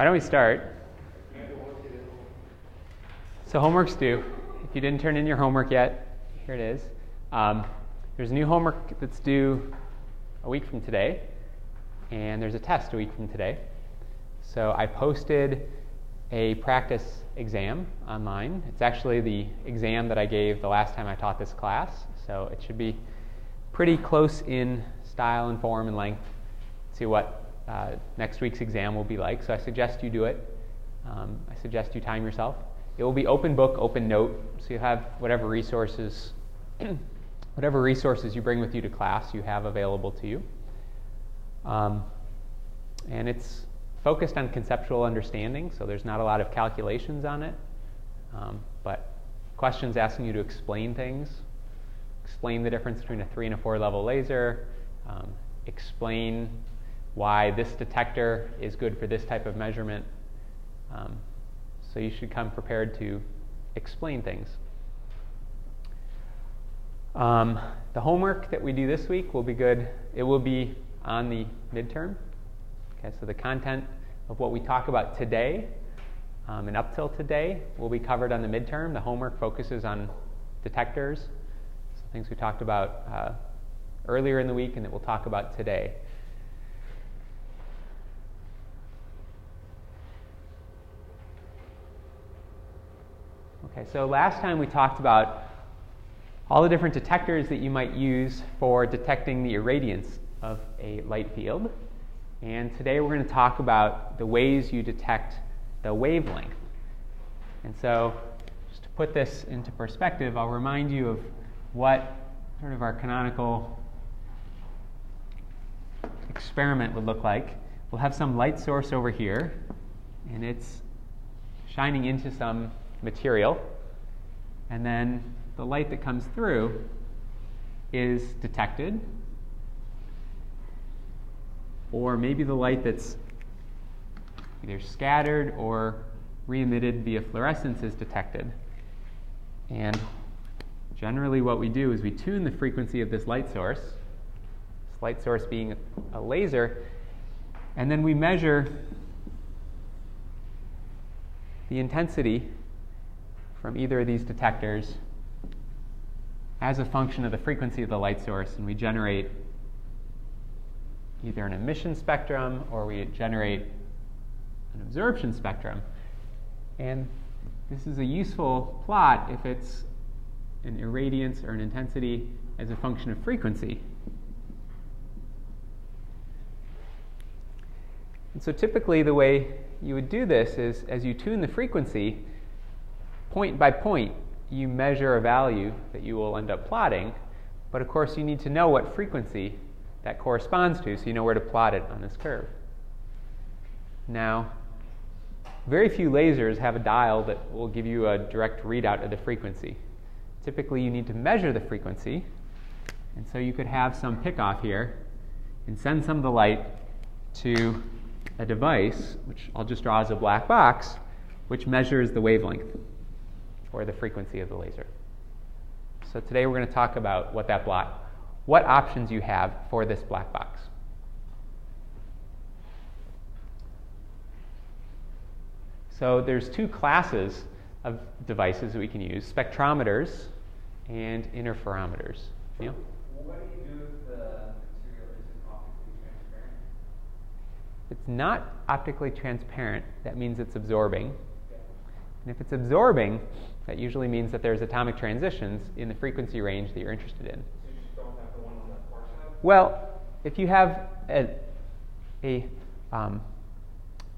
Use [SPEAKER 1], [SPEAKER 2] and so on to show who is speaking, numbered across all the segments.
[SPEAKER 1] Why don't we start? So, homework's due. If you didn't turn in your homework yet, here it is. Um, there's a new homework that's due a week from today, and there's a test a week from today. So, I posted a practice exam online. It's actually the exam that I gave the last time I taught this class, so it should be pretty close in style and form and length to what uh, next week's exam will be like. So I suggest you do it. Um, I suggest you time yourself. It will be open book, open note, so you have whatever resources, whatever resources you bring with you to class, you have available to you. Um, and it's focused on conceptual understanding, so there's not a lot of calculations on it, um, but questions asking you to explain things, explain the difference between a three and a four level laser, um, explain why this detector is good for this type of measurement. Um, so you should come prepared to explain things. Um, the homework that we do this week will be good. It will be on the midterm. Okay, so the content of what we talk about today um, and up till today will be covered on the midterm. The homework focuses on detectors, so things we talked about uh, earlier in the week and that we'll talk about today. Okay, so last time we talked about all the different detectors that you might use for detecting the irradiance of a light field. And today we're going to talk about the ways you detect the wavelength. And so, just to put this into perspective, I'll remind you of what sort of our canonical experiment would look like. We'll have some light source over here, and it's shining into some material, and then the light that comes through is detected, or maybe the light that's either scattered or re-emitted via fluorescence is detected. And generally what we do is we tune the frequency of this light source, this light source being a laser, and then we measure the intensity from either of these detectors as a function of the frequency of the light source, and we generate either an emission spectrum or we generate an absorption spectrum. And this is a useful plot if it's an irradiance or an intensity as a function of frequency. And so typically the way you would do this is as you tune the frequency, point by point, you measure a value that you will end up plotting, but of course you need to know what frequency that corresponds to so you know where to plot it on this curve. Now, very few lasers have a dial that will give you a direct readout of the frequency. Typically, you need to measure the frequency, and so you could have some pickoff here and send some of the light to a device, which I'll just draw as a black box, which measures the wavelength or the frequency of the laser. So today we're going to talk about what that block, what options you have for this black box. So there's two classes of devices that we can use, spectrometers and interferometers.
[SPEAKER 2] Neil? What do you do if the material isn't optically transparent?
[SPEAKER 1] It's not optically transparent. That means it's absorbing. And if it's absorbing, that usually means that there's atomic transitions in the frequency range that you're interested in.
[SPEAKER 2] So you just don't have the one on the far side?
[SPEAKER 1] Well, if you have a, a um,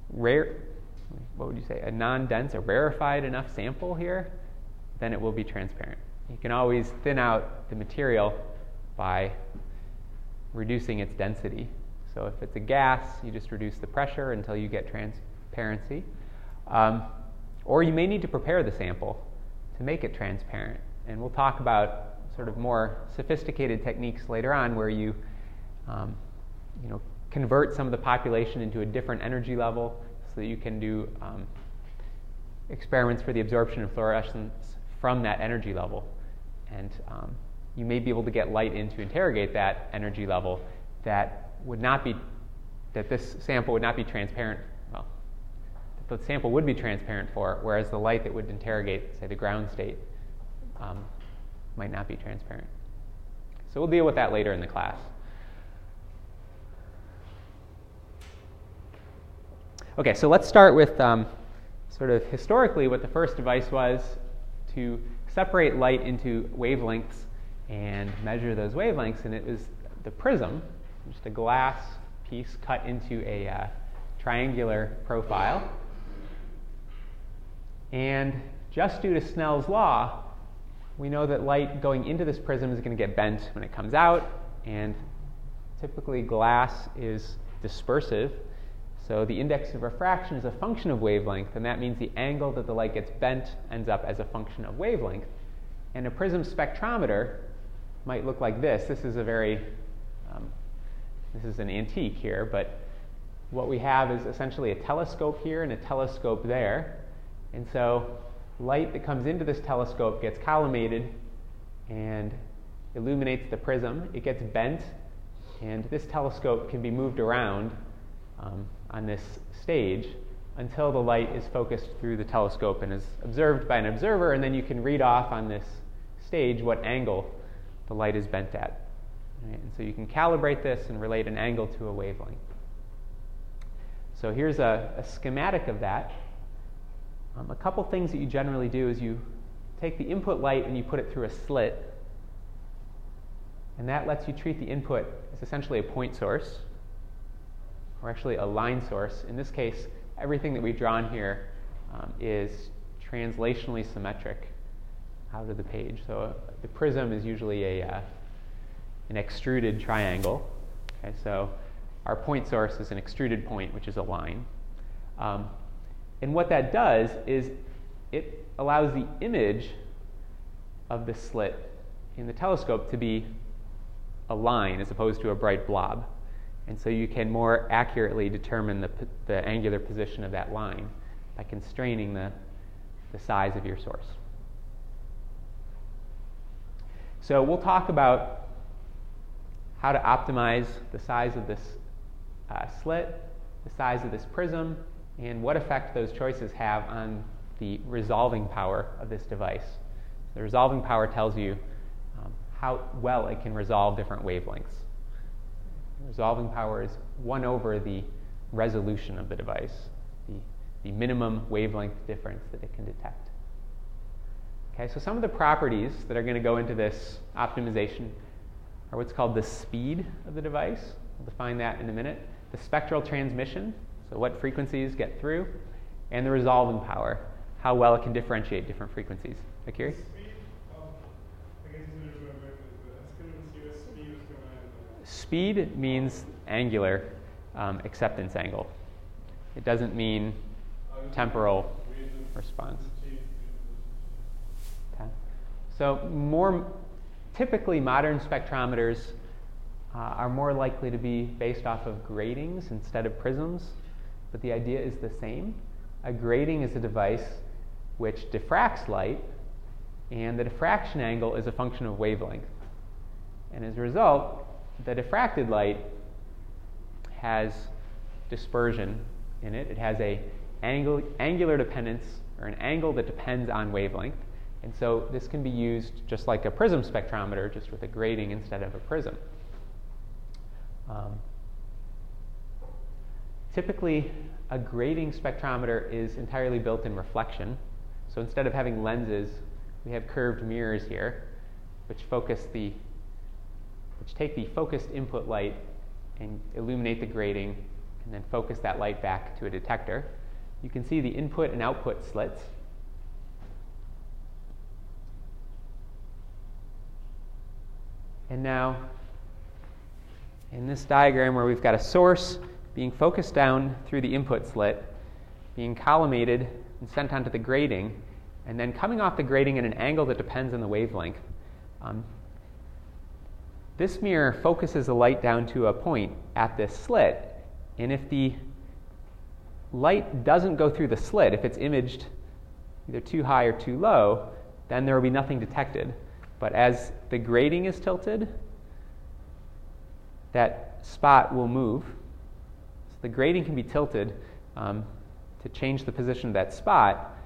[SPEAKER 1] rare, what would you say, a non-dense, a rarefied enough sample here, then it will be transparent. You can always thin out the material by reducing its density. So if it's a gas, you just reduce the pressure until you get transparency. Um, or you may need to prepare the sample to make it transparent. And we'll talk about sort of more sophisticated techniques later on where you, um, you know, convert some of the population into a different energy level so that you can do um, experiments for the absorption of fluorescence from that energy level. And um, you may be able to get light in to interrogate that energy level that would not be, that this sample would not be transparent the sample would be transparent for, whereas the light that would interrogate, say, the ground state um, might not be transparent. So we'll deal with that later in the class. Okay, so let's start with um, sort of historically what the first device was to separate light into wavelengths and measure those wavelengths, and it was the prism, just a glass piece cut into a uh, triangular profile. And just due to Snell's law, we know that light going into this prism is going to get bent when it comes out, and typically glass is dispersive. So the index of refraction is a function of wavelength, and that means the angle that the light gets bent ends up as a function of wavelength. And a prism spectrometer might look like this. This is a very, um, this is an antique here, but what we have is essentially a telescope here and a telescope there. And so light that comes into this telescope gets collimated and illuminates the prism. It gets bent, and this telescope can be moved around um, on this stage until the light is focused through the telescope and is observed by an observer, and then you can read off on this stage what angle the light is bent at. Right? And so you can calibrate this and relate an angle to a wavelength. So here's a, a schematic of that. Um, a couple things that you generally do is you take the input light and you put it through a slit, and that lets you treat the input as essentially a point source, or actually a line source. In this case, everything that we've drawn here um, is translationally symmetric out of the page. So uh, the prism is usually a, uh, an extruded triangle. Okay, so our point source is an extruded point, which is a line. Um, and what that does is it allows the image of the slit in the telescope to be a line as opposed to a bright blob. And so you can more accurately determine the, the angular position of that line by constraining the, the size of your source. So we'll talk about how to optimize the size of this uh, slit, the size of this prism, and what effect those choices have on the resolving power of this device. The resolving power tells you um, how well it can resolve different wavelengths. Resolving power is 1 over the resolution of the device, the, the minimum wavelength difference that it can detect. Okay, so some of the properties that are going to go into this optimization are what's called the speed of the device. We'll define that in a minute. The spectral transmission, so what frequencies get through, and the resolving power, how well it can differentiate different frequencies. Akiri? Speed means angular um, acceptance angle. It doesn't mean temporal response. Okay. So more typically modern spectrometers uh, are more likely to be based off of gratings instead of prisms, but the idea is the same. A grating is a device which diffracts light, and the diffraction angle is a function of wavelength. And as a result, the diffracted light has dispersion in it. It has a angle, angular dependence, or an angle that depends on wavelength. And so this can be used just like a prism spectrometer, just with a grating instead of a prism. Um, typically, a grating spectrometer is entirely built in reflection. So instead of having lenses, we have curved mirrors here, which focus the, which take the focused input light and illuminate the grating, and then focus that light back to a detector. You can see the input and output slits. And now in this diagram where we've got a source being focused down through the input slit, being collimated and sent onto the grating, and then coming off the grating at an angle that depends on the wavelength. Um, this mirror focuses the light down to a point at this slit, and if the light doesn't go through the slit, if it's imaged either too high or too low, then there will be nothing detected. But as the grating is tilted, that spot will move. The grating can be tilted um, to change the position of that spot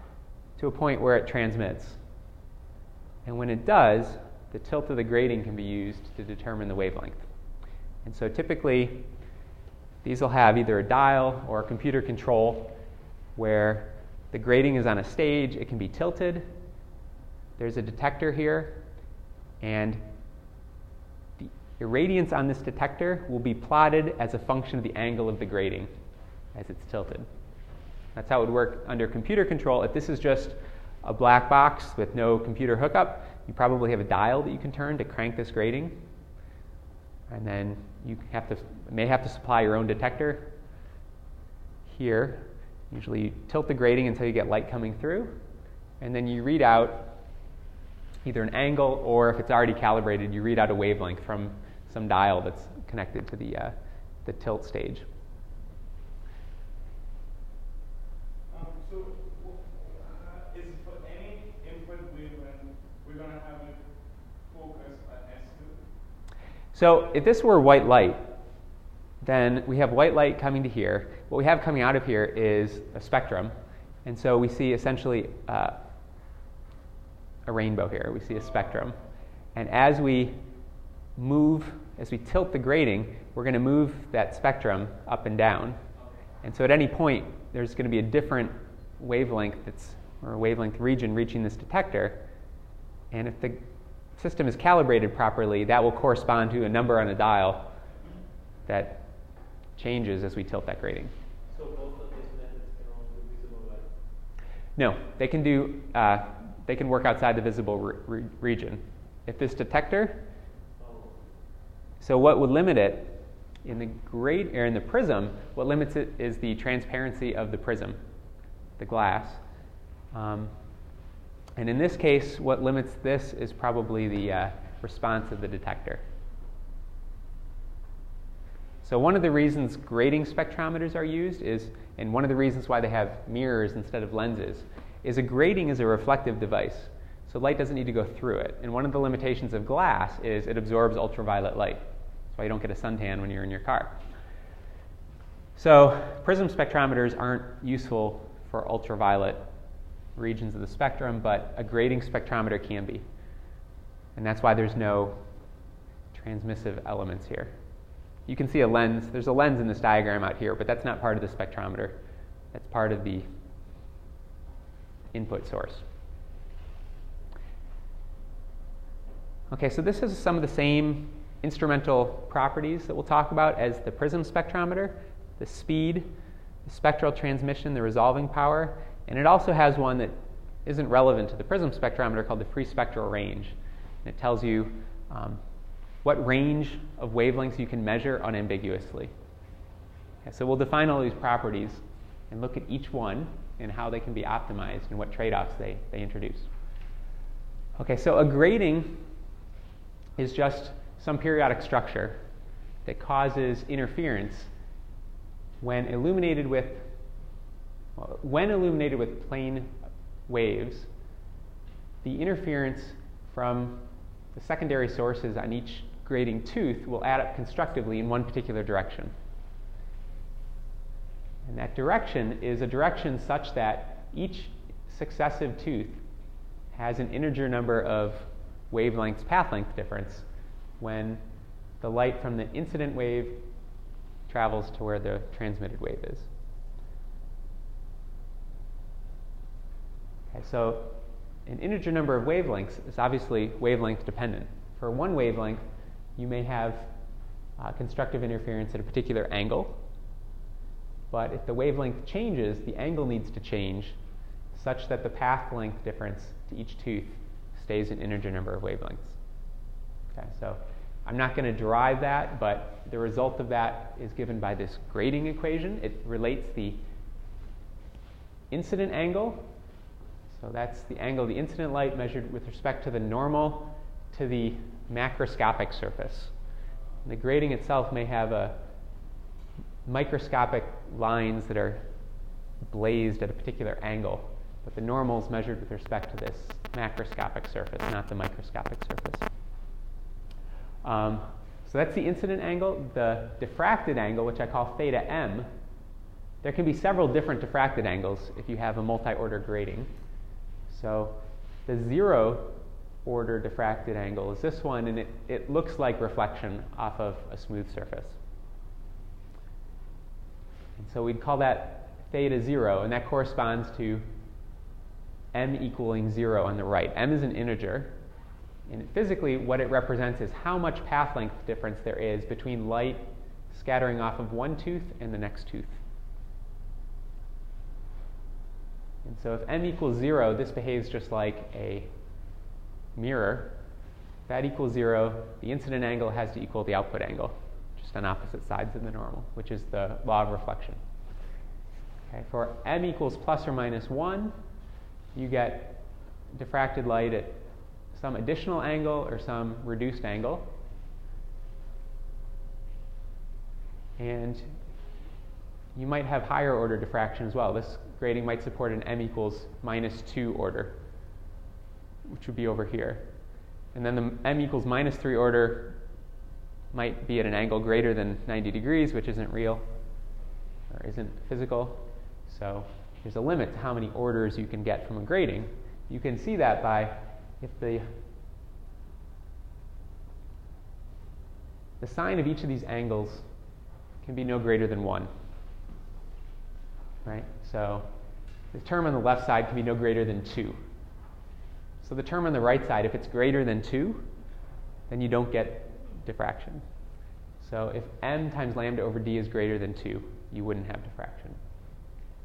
[SPEAKER 1] to a point where it transmits. And when it does, the tilt of the grating can be used to determine the wavelength. And so typically, these will have either a dial or a computer control where the grating is on a stage, it can be tilted. There's a detector here, and irradiance on this detector will be plotted as a function of the angle of the grating as it's tilted. That's how it would work under computer control. If this is just a black box with no computer hookup, you probably have a dial that you can turn to crank this grating. And then you have to, may have to supply your own detector here. Usually you tilt the grating until you get light coming through, and then you read out either an angle or if it's already calibrated, you read out a wavelength from some dial that's connected to the, uh, the tilt stage. So if this were white light, then we have white light coming to here. What we have coming out of here is a spectrum. And so we see essentially uh, a rainbow here. We see a spectrum. And as we move, as we tilt the grating, we're going to move that spectrum up and down. And so at any point, there's going to be a different wavelength that's, or a wavelength region reaching this detector. And if the system is calibrated properly, that will correspond to a number on a dial that changes as we tilt that grating.
[SPEAKER 3] So both of these methods can all do visible light?
[SPEAKER 1] No, they can do. Uh, they can work outside the visible re- re- region. If this detector, so what would limit it in the grate or in the prism? What limits it is the transparency of the prism, the glass. Um, and in this case, what limits this is probably the uh, response of the detector. So, one of the reasons grating spectrometers are used is, and one of the reasons why they have mirrors instead of lenses, is a grating is a reflective device. So, light doesn't need to go through it. And one of the limitations of glass is it absorbs ultraviolet light. Why you don't get a suntan when you're in your car. So, prism spectrometers aren't useful for ultraviolet regions of the spectrum, but a grating spectrometer can be. And that's why there's no transmissive elements here. You can see a lens. There's a lens in this diagram out here, but that's not part of the spectrometer. That's part of the input source. Okay, so this is some of the same instrumental properties that we'll talk about as the prism spectrometer the speed, the spectral transmission, the resolving power, and it also has one that isn't relevant to the prism spectrometer called the free spectral range. And it tells you um, what range of wavelengths you can measure unambiguously. Okay, so we'll define all these properties and look at each one and how they can be optimized and what trade offs they, they introduce. Okay, so a grating is just some periodic structure that causes interference when illuminated with when illuminated with plane waves, the interference from the secondary sources on each grating tooth will add up constructively in one particular direction. And that direction is a direction such that each successive tooth has an integer number of wavelengths path length difference when the light from the incident wave travels to where the transmitted wave is. Okay, so an integer number of wavelengths is obviously wavelength dependent. For one wavelength, you may have uh, constructive interference at a particular angle, but if the wavelength changes, the angle needs to change such that the path length difference to each tooth stays an integer number of wavelengths. Okay, so I'm not going to derive that, but the result of that is given by this grating equation. It relates the incident angle so that's the angle the incident light measured with respect to the normal to the macroscopic surface. And the grating itself may have a microscopic lines that are blazed at a particular angle, but the normal is measured with respect to this macroscopic surface, not the microscopic surface. Um, so that's the incident angle. The diffracted angle, which I call theta m, there can be several different diffracted angles if you have a multi-order grating. So the zero order diffracted angle is this one, and it, it looks like reflection off of a smooth surface. And so we'd call that theta zero, and that corresponds to m equaling zero on the right. m is an integer, and physically what it represents is how much path length difference there is between light scattering off of one tooth and the next tooth. And so if m equals 0, this behaves just like a mirror. If that equals 0, the incident angle has to equal the output angle, just on opposite sides of the normal, which is the law of reflection. Okay, for m equals plus or minus 1, you get diffracted light at some additional angle or some reduced angle. And you might have higher order diffraction as well. This grating might support an m equals minus 2 order, which would be over here. And then the m equals minus 3 order might be at an angle greater than 90 degrees, which isn't real or isn't physical. So there's a limit to how many orders you can get from a grating. You can see that by if the the sine of each of these angles can be no greater than 1 right? So the term on the left side can be no greater than 2. So the term on the right side, if it's greater than 2, then you don't get diffraction. So if m times lambda over d is greater than 2, you wouldn't have diffraction.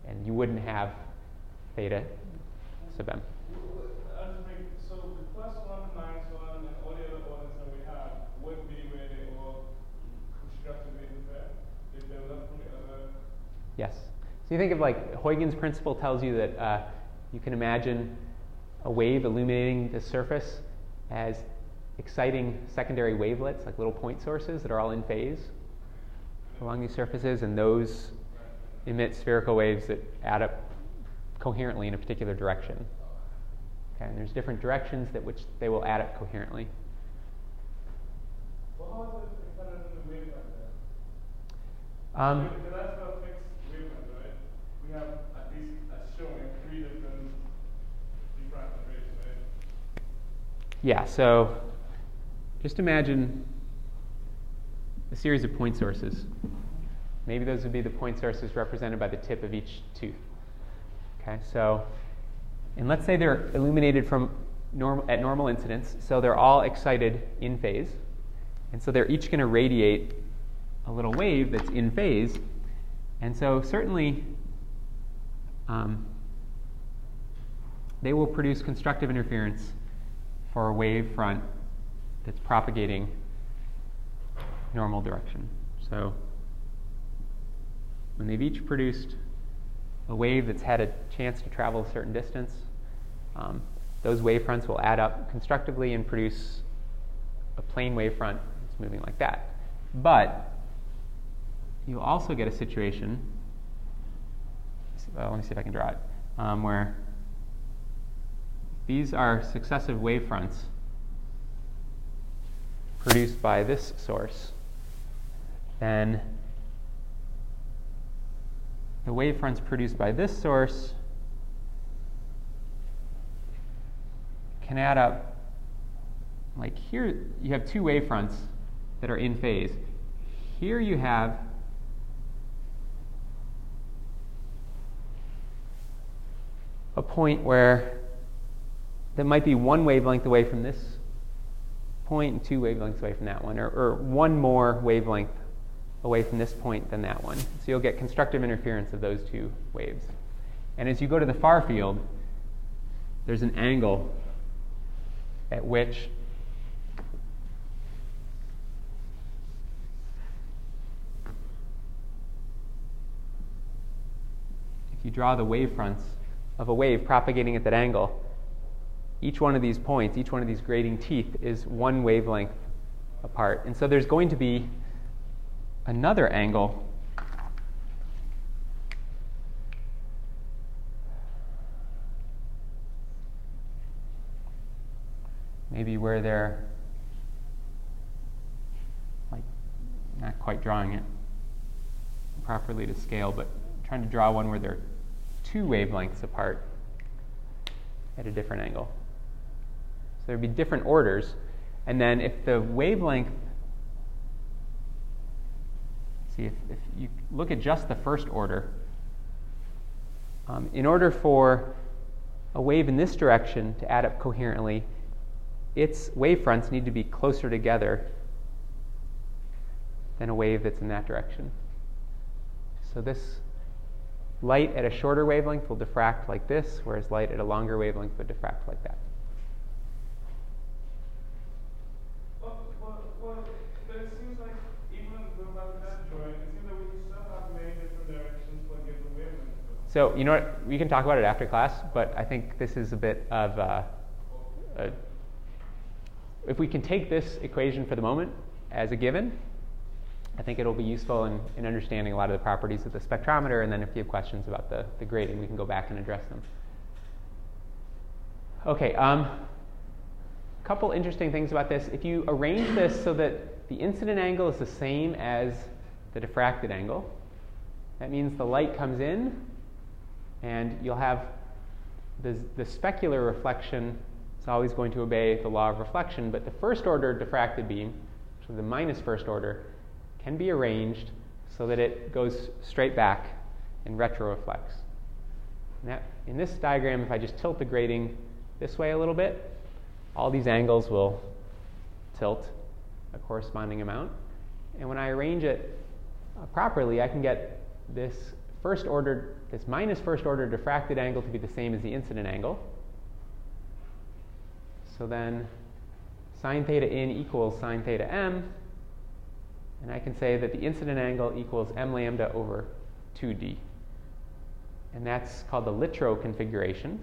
[SPEAKER 1] And you wouldn't have theta sub m.
[SPEAKER 4] So the plus one, minus one, and all the other orders that we have would be where they all constructively infer. They develop from the other.
[SPEAKER 1] Yes. So you think of like Huygens' principle tells you that uh, you can imagine a wave illuminating the surface as exciting secondary wavelets, like little point sources that are all in phase along these surfaces, and those emit spherical waves that add up coherently in a particular direction. Okay, and there's different directions that which they will add up coherently.
[SPEAKER 4] Well, Have at least three different right?
[SPEAKER 1] Yeah, so just imagine a series of point sources. Maybe those would be the point sources represented by the tip of each tooth. Okay, so, and let's say they're illuminated from normal, at normal incidence, so they're all excited in phase. And so they're each going to radiate a little wave that's in phase. And so certainly um, they will produce constructive interference for a wave front that's propagating normal direction. So when they've each produced a wave that's had a chance to travel a certain distance, um, those wave fronts will add up constructively and produce a plane wave front that's moving like that. But you also get a situation, well, let me see if I can draw it, um, where these are successive wave fronts produced by this source, then the wave fronts produced by this source can add up like here you have two wave fronts that are in phase. Here you have a point where that might be one wavelength away from this point and two wavelengths away from that one, or, or one more wavelength away from this point than that one. So you'll get constructive interference of those two waves. And as you go to the far field, there's an angle at which if you draw the wave fronts of a wave propagating at that angle, each one of these points, each one of these grating teeth is one wavelength apart. And so there's going to be another angle maybe where they're like not quite drawing it properly to scale, but trying to draw one where they're two wavelengths apart at a different angle. So there'd be different orders. And then if the wavelength, see, if, if you look at just the first order, um, in order for a wave in this direction to add up coherently, its wavefronts need to be closer together than a wave that's in that direction. So this light at a shorter wavelength will diffract like this, whereas light at a longer wavelength would diffract like that. So, you know what? We can talk about it after class, but I think this is a bit of uh, a. If we can take this equation for the moment as a given, I think it'll be useful in, in understanding a lot of the properties of the spectrometer, and then if you have questions about the, the grating, we can go back and address them. Okay, um, couple interesting things about this. If you arrange this so that the incident angle is the same as the diffracted angle, that means the light comes in and you'll have the, the specular reflection is always going to obey the law of reflection, but the first order diffracted beam, so the minus first order, can be arranged so that it goes straight back and retroreflects. That, in this diagram, if I just tilt the grating this way a little bit, all these angles will tilt a corresponding amount. And when I arrange it uh, properly, I can get this first order, this minus first order diffracted angle to be the same as the incident angle. So then sine theta in equals sine theta m. And I can say that the incident angle equals m lambda over 2d. And that's called the Littrow configuration.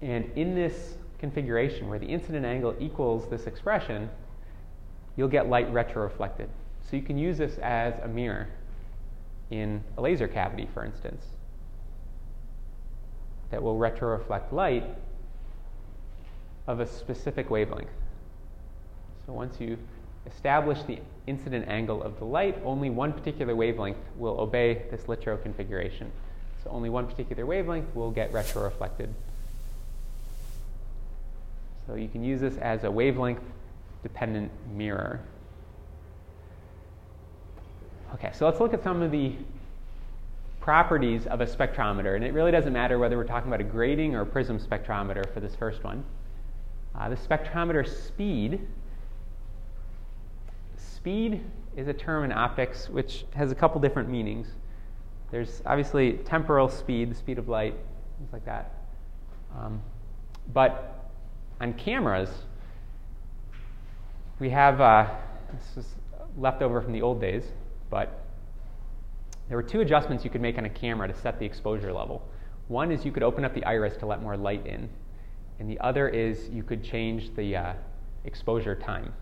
[SPEAKER 1] And in this configuration, where the incident angle equals this expression, you'll get light retroreflected. So you can use this as a mirror in a laser cavity, for instance, that will retroreflect light of a specific wavelength. So once you establish the incident angle of the light, only one particular wavelength will obey this Littrow configuration. So only one particular wavelength will get retroreflected. So you can use this as a wavelength dependent mirror. Okay, so let's look at some of the properties of a spectrometer. And it really doesn't matter whether we're talking about a grating or a prism spectrometer for this first one. Uh, the spectrometer speed. Speed is a term in optics which has a couple different meanings. There's obviously temporal speed, the speed of light, things like that. Um, but on cameras, we have uh, this is left over from the old days, but there were two adjustments you could make on a camera to set the exposure level. One is you could open up the iris to let more light in, and the other is you could change the uh, exposure time.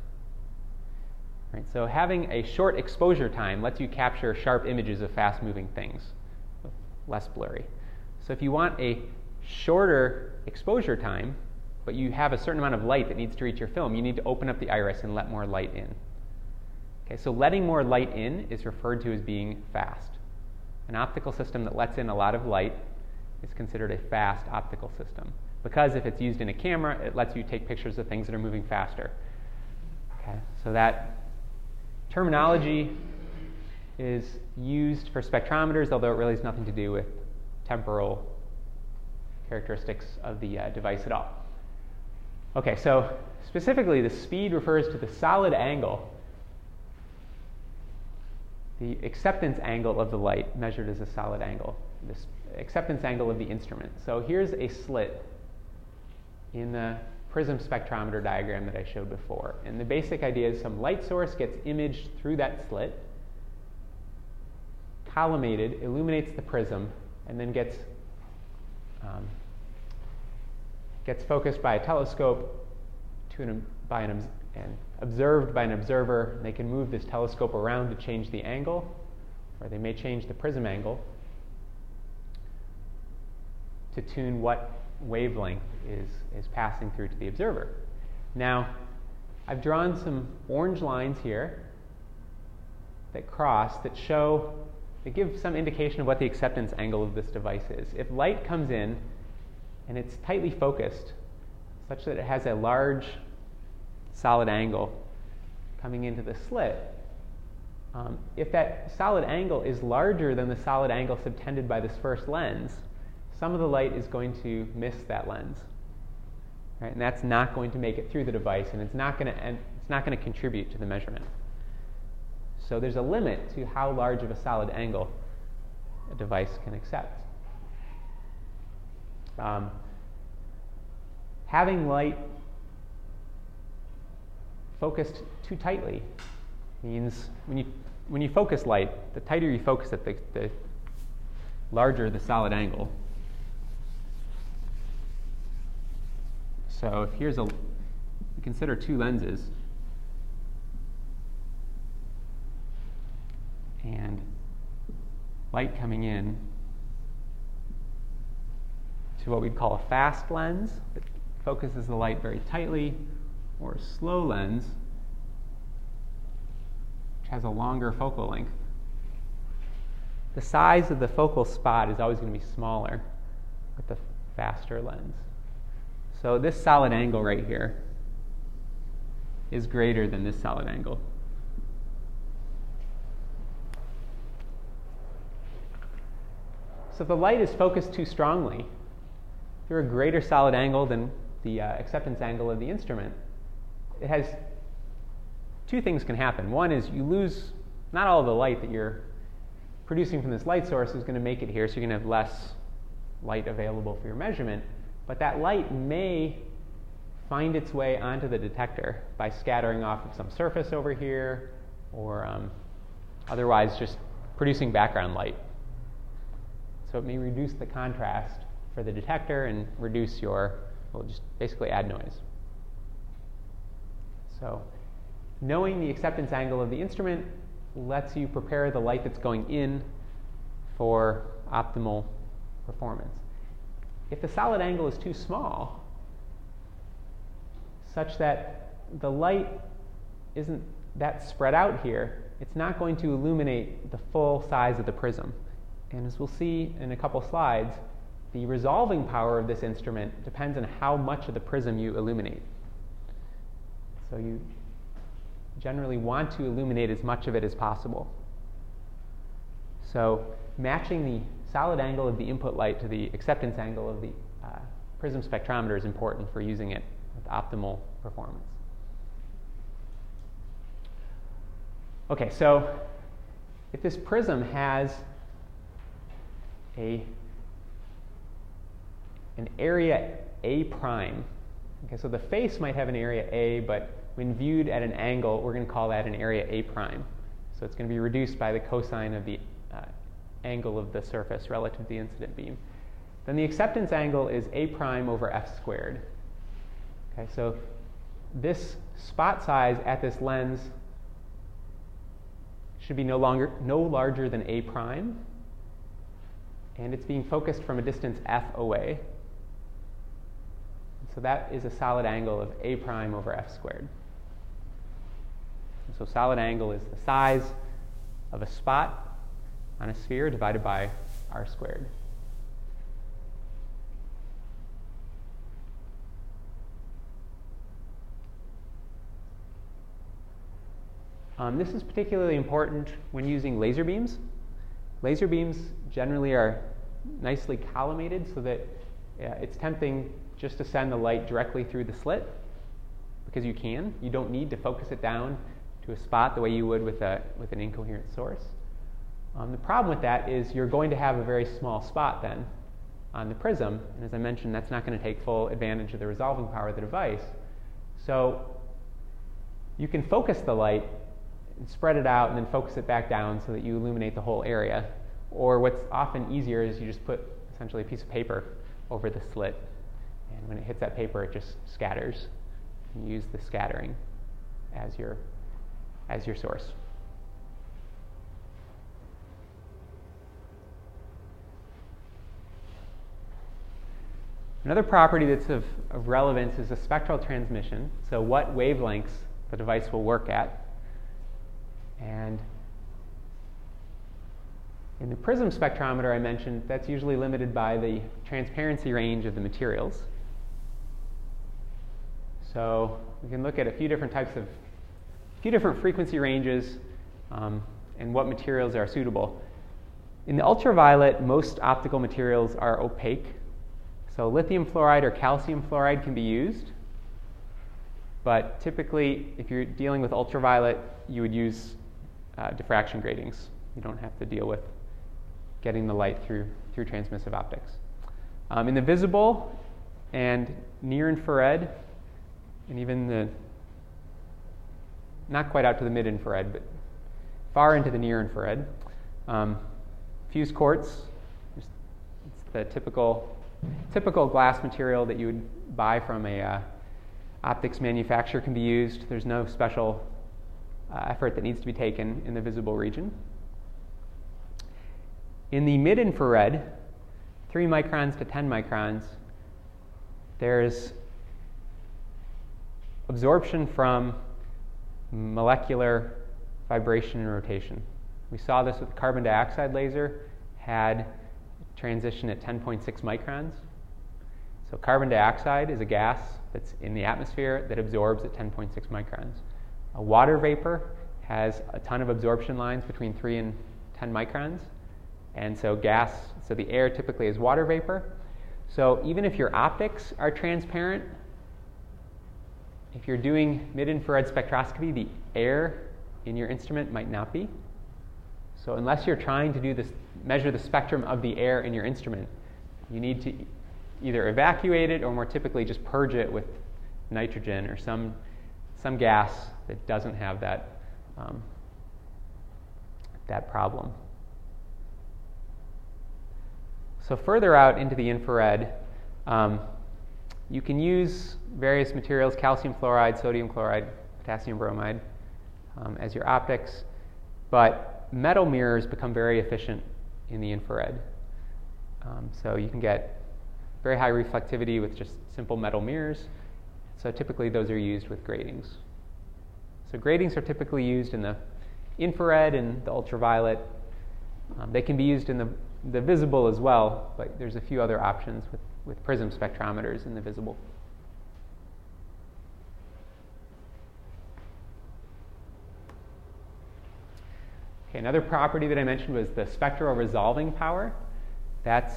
[SPEAKER 1] Right, so having a short exposure time lets you capture sharp images of fast-moving things, less blurry. So if you want a shorter exposure time, but you have a certain amount of light that needs to reach your film, you need to open up the iris and let more light in. Okay, so letting more light in is referred to as being fast. An optical system that lets in a lot of light is considered a fast optical system because if it's used in a camera, it lets you take pictures of things that are moving faster. Okay, so that terminology is used for spectrometers, although it really has nothing to do with temporal characteristics of the uh, device at all. Okay, so specifically, the speed refers to the solid angle, the acceptance angle of the light measured as a solid angle, the acceptance angle of the instrument. So here's a slit in the prism spectrometer diagram that I showed before. And the basic idea is some light source gets imaged through that slit, collimated, illuminates the prism, and then gets um, gets focused by a telescope to an, by an, and observed by an observer. They can move this telescope around to change the angle, or they may change the prism angle to tune what wavelength is, is passing through to the observer. Now, I've drawn some orange lines here that cross that show, that give some indication of what the acceptance angle of this device is. If light comes in and it's tightly focused, such that it has a large solid angle coming into the slit, um, if that solid angle is larger than the solid angle subtended by this first lens, some of the light is going to miss that lens. Right? And that's not going to make it through the device, and it's not going to, it's not going to contribute to the measurement. So there's a limit to how large of a solid angle a device can accept. Um, having light focused too tightly means when you, when you focus light, the tighter you focus it, the, the larger the solid angle. So if here's a, consider two lenses, and light coming in to what we'd call a fast lens that focuses the light very tightly, or a slow lens which has a longer focal length. The size of the focal spot is always going to be smaller with the faster lens. So this solid angle right here is greater than this solid angle. So if the light is focused too strongly through a greater solid angle than the uh, acceptance angle of the instrument, it has two things can happen. One is you lose not all the light that you're producing from this light source is going to make it here, so you're going to have less light available for your measurement. But that light may find its way onto the detector by scattering off of some surface over here or um, otherwise just producing background light. So it may reduce the contrast for the detector and reduce your, well, just basically add noise. So knowing the acceptance angle of the instrument lets you prepare the light that's going in for optimal performance. If the solid angle is too small, such that the light isn't that spread out here, it's not going to illuminate the full size of the prism. And as we'll see in a couple slides, the resolving power of this instrument depends on how much of the prism you illuminate. So you generally want to illuminate as much of it as possible. So matching the solid angle of the input light to the acceptance angle of the uh, prism spectrometer is important for using it with optimal performance. Okay, so if this prism has a an area A prime, okay, so the face might have an area A, but when viewed at an angle, we're going to call that an area A prime. So it's going to be reduced by the cosine of the uh, angle of the surface relative to the incident beam. Then the acceptance angle is A prime over F squared. Okay, so this spot size at this lens should be no longer no larger than A prime, and it's being focused from a distance f away. So that is a solid angle of A prime over F squared. So solid angle is the size of a spot on a sphere divided by r squared. Um, this is particularly important when using laser beams. Laser beams generally are nicely collimated so that uh, it's tempting just to send the light directly through the slit because you can. You don't need to focus it down to a spot the way you would with, a, with an incoherent source. Um, the problem with that is you're going to have a very small spot then on the prism, and as I mentioned, that's not going to take full advantage of the resolving power of the device. So you can focus the light and spread it out and then focus it back down so that you illuminate the whole area. Or what's often easier is you just put essentially a piece of paper over the slit, and when it hits that paper, it just scatters. And you use the scattering as your as your source. Another property that's of, of, relevance is the spectral transmission. So, what wavelengths the device will work at. And In the prism spectrometer I mentioned, that's usually limited by the transparency range of the materials. So we can look at a few different types of, a few different frequency ranges um, and what materials are suitable. In the ultraviolet, most optical materials are opaque. So lithium fluoride or calcium fluoride can be used. But typically, if you're dealing with ultraviolet, you would use uh, diffraction gratings. You don't have to deal with getting the light through, through transmissive optics. Um, in the visible and near infrared, and even the, not quite out to the mid infrared, but far into the near infrared, um, fused quartz, it's the typical, typical glass material that you would buy from a uh, optics manufacturer can be used. There's no special uh, effort that needs to be taken in the visible region. In the mid infrared, 3 microns to 10 microns, there's absorption from molecular vibration and rotation. We saw this with the carbon dioxide laser, had transition at 10.6 microns. So, carbon dioxide is a gas that's in the atmosphere that absorbs at 10.6 microns. A water vapor has a ton of absorption lines between 3 and 10 microns. And so gas, so the air typically is water vapor. So even if your optics are transparent, if you're doing mid infrared spectroscopy, the air in your instrument might not be. So unless you're trying to do this, measure the spectrum of the air in your instrument, you need to either evacuate it or more typically just purge it with nitrogen or some, some gas that doesn't have that, um, that problem. So, further out into the infrared, um, you can use various materials calcium fluoride, sodium chloride, potassium bromide um, as your optics, but metal mirrors become very efficient in the infrared. Um, so, you can get very high reflectivity with just simple metal mirrors. So, typically, those are used with gratings. So, gratings are typically used in the infrared and the ultraviolet. Um, they can be used in the the visible as well, but there's a few other options with, with prism spectrometers in the visible. Okay, another property that I mentioned was the spectral resolving power. That's,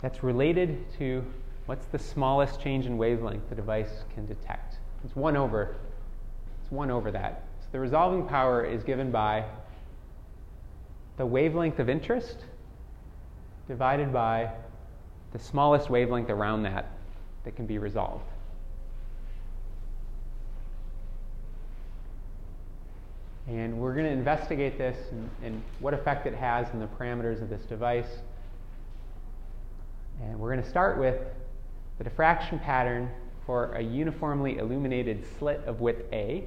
[SPEAKER 1] that's related to what's the smallest change in wavelength the device can detect. It's one over, it's one over that. So the resolving power is given by the wavelength of interest divided by the smallest wavelength around that that can be resolved. And we're going to investigate this and, and, what effect it has in the parameters of this device. And we're going to start with the diffraction pattern for a uniformly illuminated slit of width A.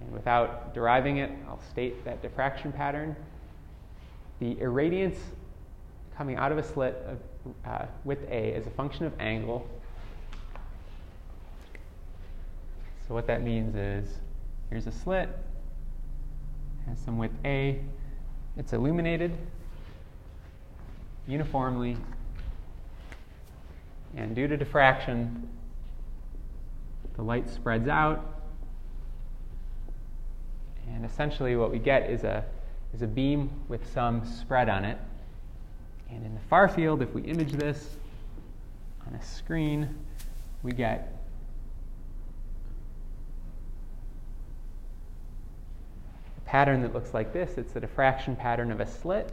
[SPEAKER 1] And without deriving it, I'll state that diffraction pattern the irradiance coming out of a slit of, uh, with A is a function of angle. So what that means is here's a slit, has some width A, it's illuminated uniformly, and due to diffraction, the light spreads out, and essentially what we get is a is a beam with some spread on it. And in the far field, if we image this on a screen, we get pattern that looks like this. It's the diffraction pattern of a slit,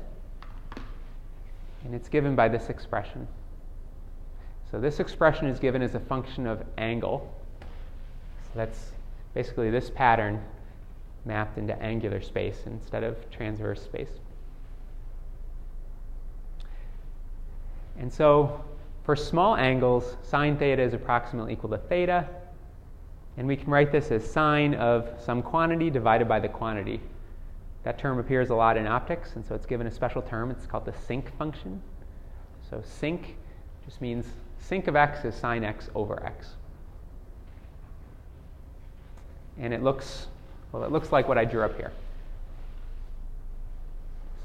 [SPEAKER 1] and it's given by this expression. So this expression is given as a function of angle. So that's basically this pattern mapped into angular space instead of transverse space. And so for small angles, sine theta is approximately equal to theta. And we can write this as sine of some quantity divided by the quantity. That term appears a lot in optics, and so it's given a special term. It's called the sinc function. So sinc just means sinc of x is sine x over x. And it looks well, it looks like what I drew up here.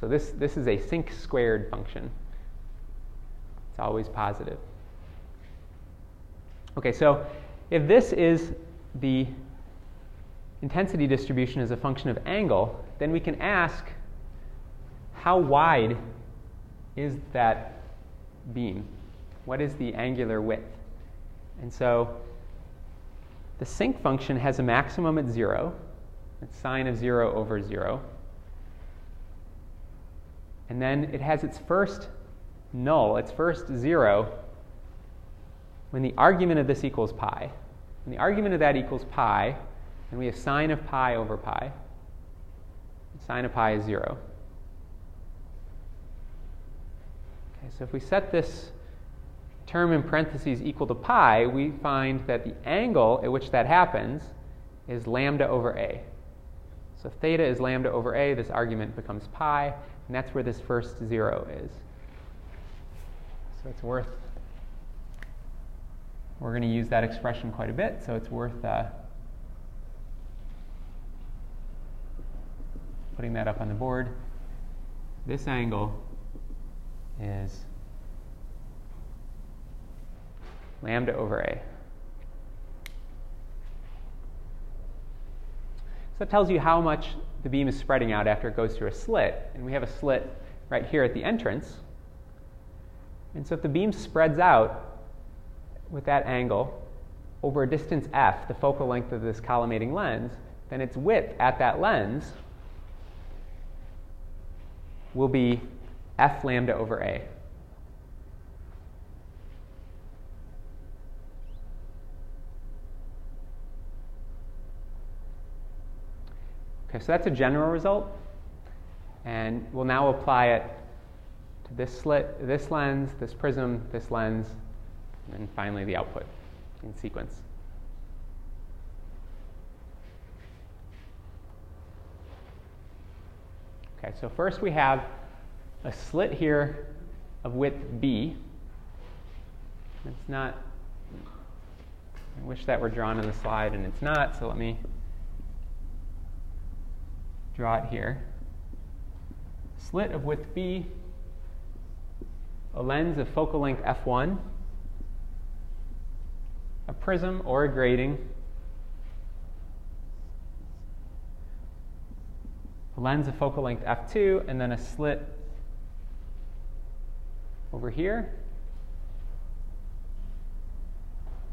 [SPEAKER 1] So this, this is a sinc squared function. It's always positive. Okay, so if this is the intensity distribution is a function of angle, then we can ask how wide is that beam? What is the angular width? And so the sinc function has a maximum at 0. It's sine of 0 over 0. And then it has its first null, its first 0, when the argument of this equals pi. When the argument of that equals pi, and we have sine of pi over pi. Sine of pi is 0. Okay, so if we set this term in parentheses equal to pi, we find that the angle at which that happens is lambda over a. So theta is lambda over a, this argument becomes pi, and that's where this first zero is. So it's worth, we're going to use that expression quite a bit, so it's worth uh, putting that up on the board. This angle is lambda over a. So that tells you how much the beam is spreading out after it goes through a slit. And we have a slit right here at the entrance. And so if the beam spreads out with that angle over a distance f, the focal length of this collimating lens, then its width at that lens will be f lambda over a. Okay, so that's a general result. And we'll now apply it to this slit, this lens, this prism, this lens, and finally the output in sequence. Okay, so first we have a slit here of width b. It's not, I wish that were drawn on the slide and it's not, so let me draw it here. Slit of width b, a lens of focal length f1, a prism or a grating, a lens of focal length f2, and then a slit over here.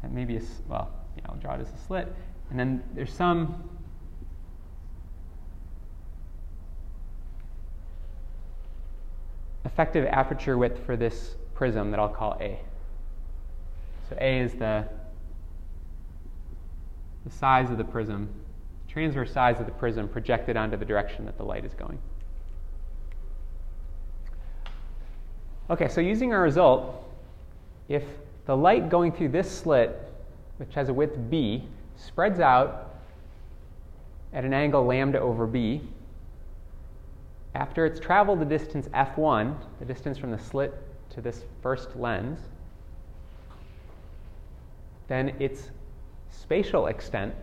[SPEAKER 1] And maybe a, well, yeah, I'll draw it as a slit. And then there's some effective aperture width for this prism that I'll call A. So A is the, the size of the prism, transverse size of the prism projected onto the direction that the light is going. Okay, so using our result, if the light going through this slit, which has a width b, spreads out at an angle lambda over b, after it's traveled the distance f1, the distance from the slit to this first lens, then its spatial extent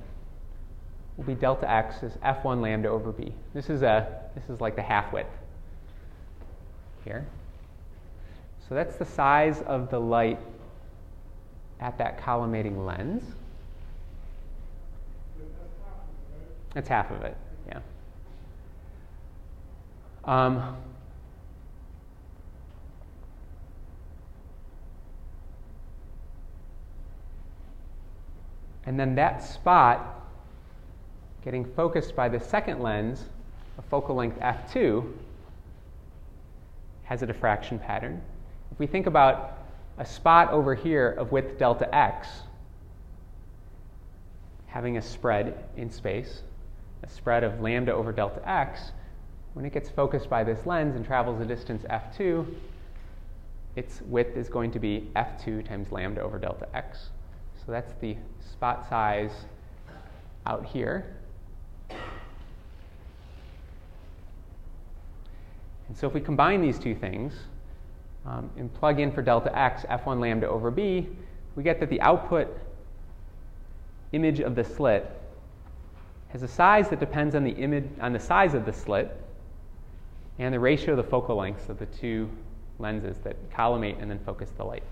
[SPEAKER 1] will be delta x is f1 lambda over b. This is, a, this is like the half width here. So that's the size of the light at that collimating lens. That's half of it, yeah. Um, and then that spot getting focused by the second lens, a focal length f2, has a diffraction pattern. If we think about a spot over here of width delta x having a spread in space, a spread of lambda over delta x, when it gets focused by this lens and travels a distance f2, its width is going to be f2 times lambda over delta x. So that's the spot size out here. And so if we combine these two things um, and plug in for delta x f1 lambda over b, we get that the output image of the slit has a size that depends on the image on the size of the slit and the ratio of the focal lengths of the two lenses that collimate and then focus the light.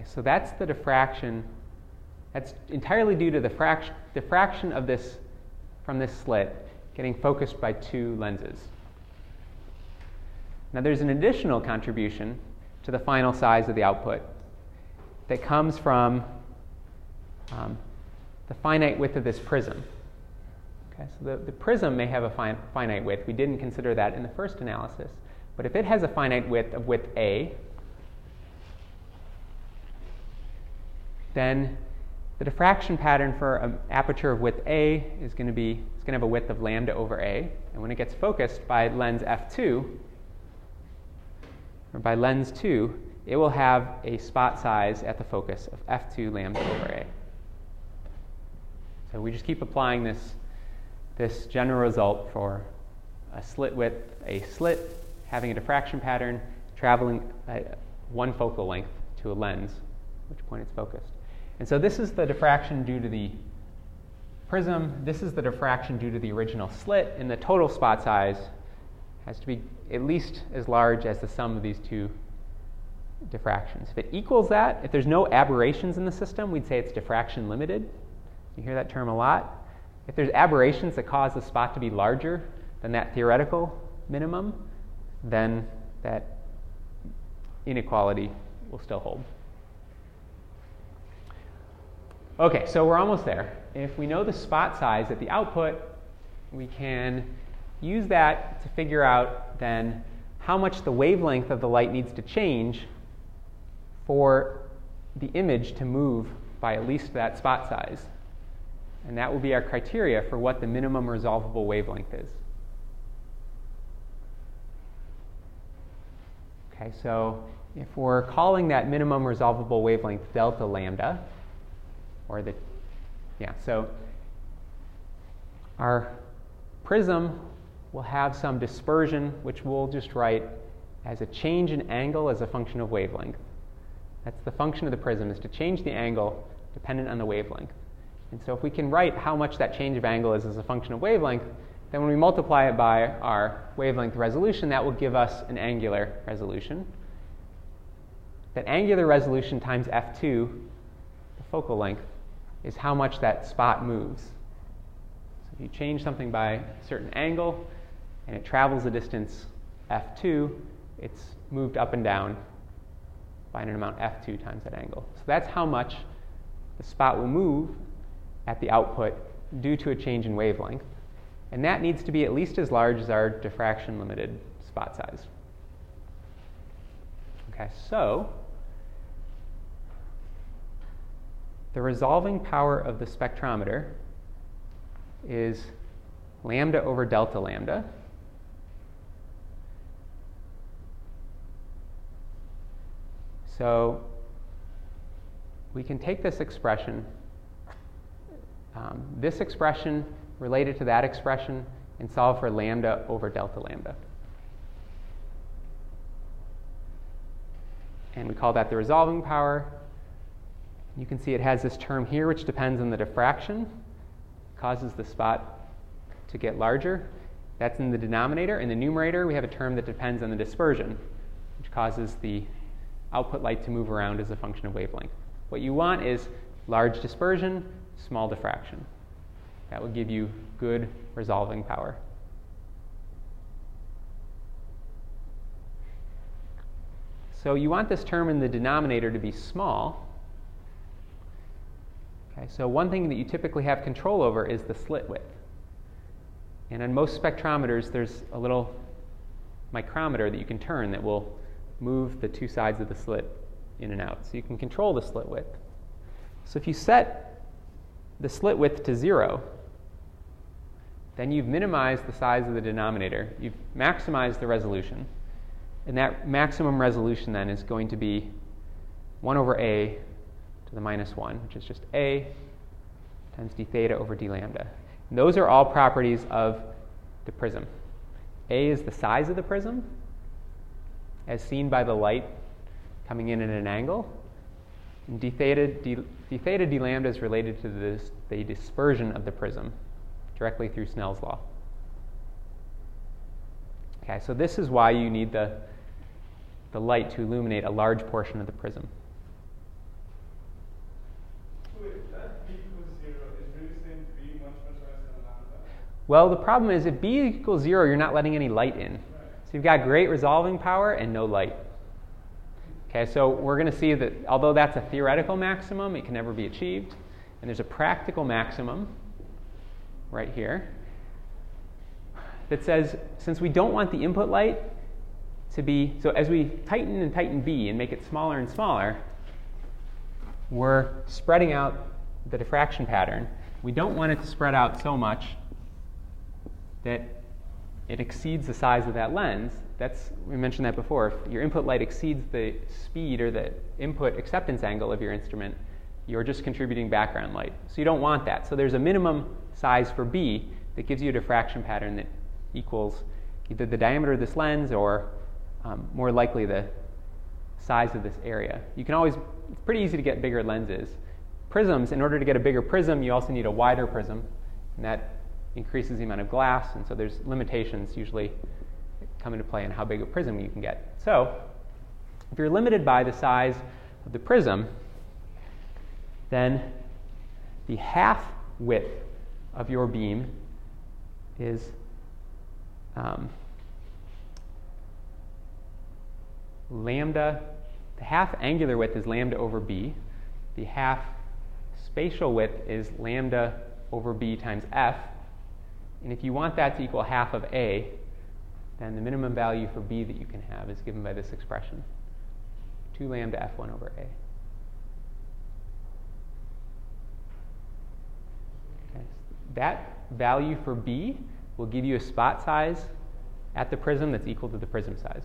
[SPEAKER 1] Okay, so that's the diffraction. That's entirely due to the fraction, diffraction of this from this slit getting focused by two lenses. Now, there's an additional contribution to the final size of the output that comes from um, the finite width of this prism. Okay, so the, the prism may have a fin- finite width. We didn't consider that in the first analysis. But if it has a finite width of width A, then the diffraction pattern for an aperture of width A is going to be it's going to have a width of lambda over A. And when it gets focused by lens f2, or by lens 2, it will have a spot size at the focus of f2 lambda over A. So we just keep applying this, this general result for a slit width, a slit having a diffraction pattern traveling at one focal length to a lens, which point it's focused. And so this is the diffraction due to the prism. This is the diffraction due to the original slit, and the total spot size has to be at least as large as the sum of these two diffractions. If it equals that, if there's no aberrations in the system, we'd say it's diffraction limited. You hear that term a lot. If there's aberrations that cause the spot to be larger than that theoretical minimum, then that inequality will still hold. Okay, so we're almost there. If we know the spot size at the output, we can use that to figure out then how much the wavelength of the light needs to change for the image to move by at least that spot size. And that will be our criteria for what the minimum resolvable wavelength is. Okay, so if we're calling that minimum resolvable wavelength delta lambda, or the, yeah, so our prism will have some dispersion, which we'll just write as a change in angle as a function of wavelength. That's the function of the prism, is to change the angle dependent on the wavelength. And so if we can write how much that change of angle is as a function of wavelength, then when we multiply it by our wavelength resolution, that will give us an angular resolution. That angular resolution times f2, the focal length, is how much that spot moves. So if you change something by a certain angle and it travels a distance f2, it's moved up and down by an amount f2 times that angle. So that's how much the spot will move at the output due to a change in wavelength. And that needs to be at least as large as our diffraction limited spot size. Okay, so the resolving power of the spectrometer is lambda over delta lambda. So we can take this expression, um, this expression related to that expression, and solve for lambda over delta lambda. And we call that the resolving power. You can see it has this term here, which depends on the diffraction, causes the spot to get larger. That's in the denominator. In the numerator, we have a term that depends on the dispersion, which causes the output light to move around as a function of wavelength. What you want is large dispersion, small diffraction. That will give you good resolving power. So you want this term in the denominator to be small. Okay, so one thing that you typically have control over is the slit width. And on most spectrometers, there's a little micrometer that you can turn that will move the two sides of the slit in and out. So you can control the slit width. So if you set the slit width to zero, then you've minimized the size of the denominator. You've maximized the resolution. And that maximum resolution then is going to be 1 over a to the minus 1, which is just a times d theta over d lambda. And those are all properties of the prism. A is the size of the prism, as seen by the light coming in at an angle. And d theta, d, d theta, d lambda is related to this, the dispersion of the prism directly through Snell's law. Okay, so this is why you need the, the light to illuminate a large portion of the prism.
[SPEAKER 4] Wait, that b equals zero is really saying b much much less than lambda.
[SPEAKER 1] Well, the problem is if b equals zero, you're not letting any light in. So you've got great resolving power and no light. Okay, so we're going to see that although that's a theoretical maximum, it can never be achieved. And there's a practical maximum right here that says since we don't want the input light to be, so as we tighten and tighten B and make it smaller and smaller, we're spreading out the diffraction pattern. We don't want it to spread out so much that it exceeds the size of that lens. That's we mentioned that before. If your input light exceeds the speed or the input acceptance angle of your instrument, you're just contributing background light. So you don't want that. So there's a minimum size for B that gives you a diffraction pattern that equals either the diameter of this lens or um, more likely the size of this area. You can always, it's pretty easy to get bigger lenses. Prisms, in order to get a bigger prism, you also need a wider prism, and that increases the amount of glass, and so there's limitations usually come into play on how big a prism you can get. So, if you're limited by the size of the prism, then the half width of your beam is um, lambda, the half angular width is lambda over b. The half spatial width is lambda over b times f. And if you want that to equal half of a, then the minimum value for b that you can have is given by this expression 2 lambda f1 over a. Okay. That value for b will give you a spot size at the prism that's equal to the prism size.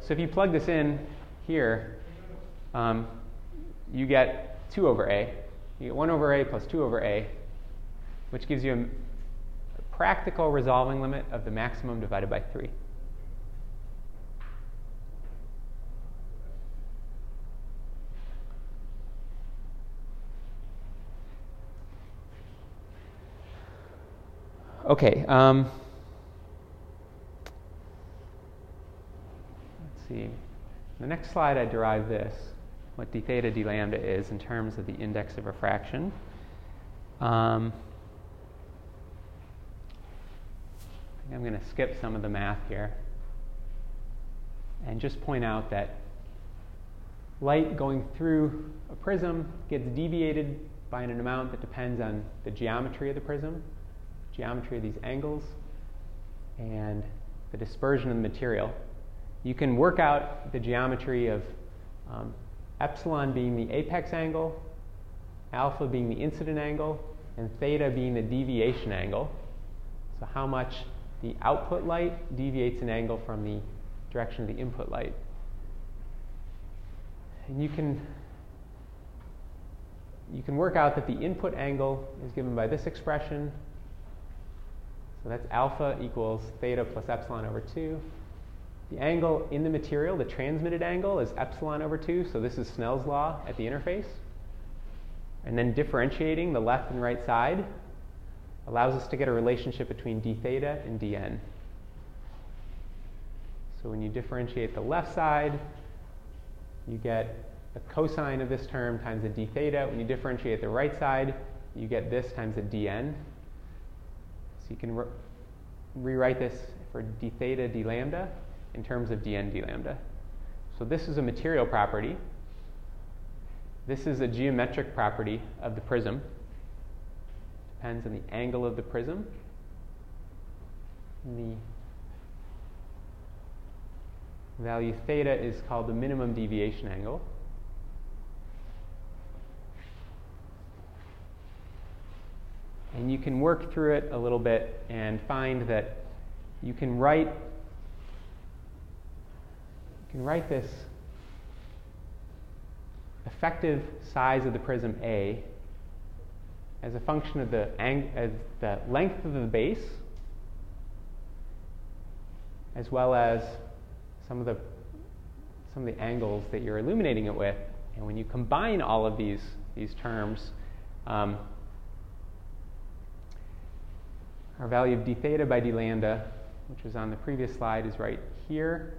[SPEAKER 4] So
[SPEAKER 1] if you plug this in here, um, you get 2 over a. You get 1 over a plus 2 over a, which gives you a practical resolving limit of the maximum divided by 3. Okay. Um, let's see. The next slide, I derive this, what d theta d lambda is in terms of the index of refraction. Um, I I'm going to skip some of the math here and just point out that light going through a prism gets deviated by an amount that depends on the geometry of the prism, geometry of these angles, and the dispersion of the material. You can work out the geometry of um, epsilon being the apex angle, alpha being the incident angle, and theta being the deviation angle. So, how much the output light deviates an angle from the direction of the input light. And you can you can work out that the input angle is given by this expression. So that's alpha equals theta plus epsilon over 2. The angle in the material, the transmitted angle, is epsilon over 2. So this is Snell's law at the interface. And then differentiating the left and right side allows us to get a relationship between d theta and dn. So when you differentiate the left side, you get the cosine of this term times the d theta. When you differentiate the right side, you get this times the dn. So you can re- rewrite this for d theta d lambda in terms of dn d lambda. So this is a material property. This is a geometric property of the prism. Depends on the angle of the prism. The value theta is called the minimum deviation angle. And you can work through it a little bit and find that you can write can write this effective size of the prism A as a function of the, ang- as the length of the base as well as some of the some of the angles that you're illuminating it with And when you combine all of these, these terms, um, our value of d theta by d lambda, which was on the previous slide, is right here.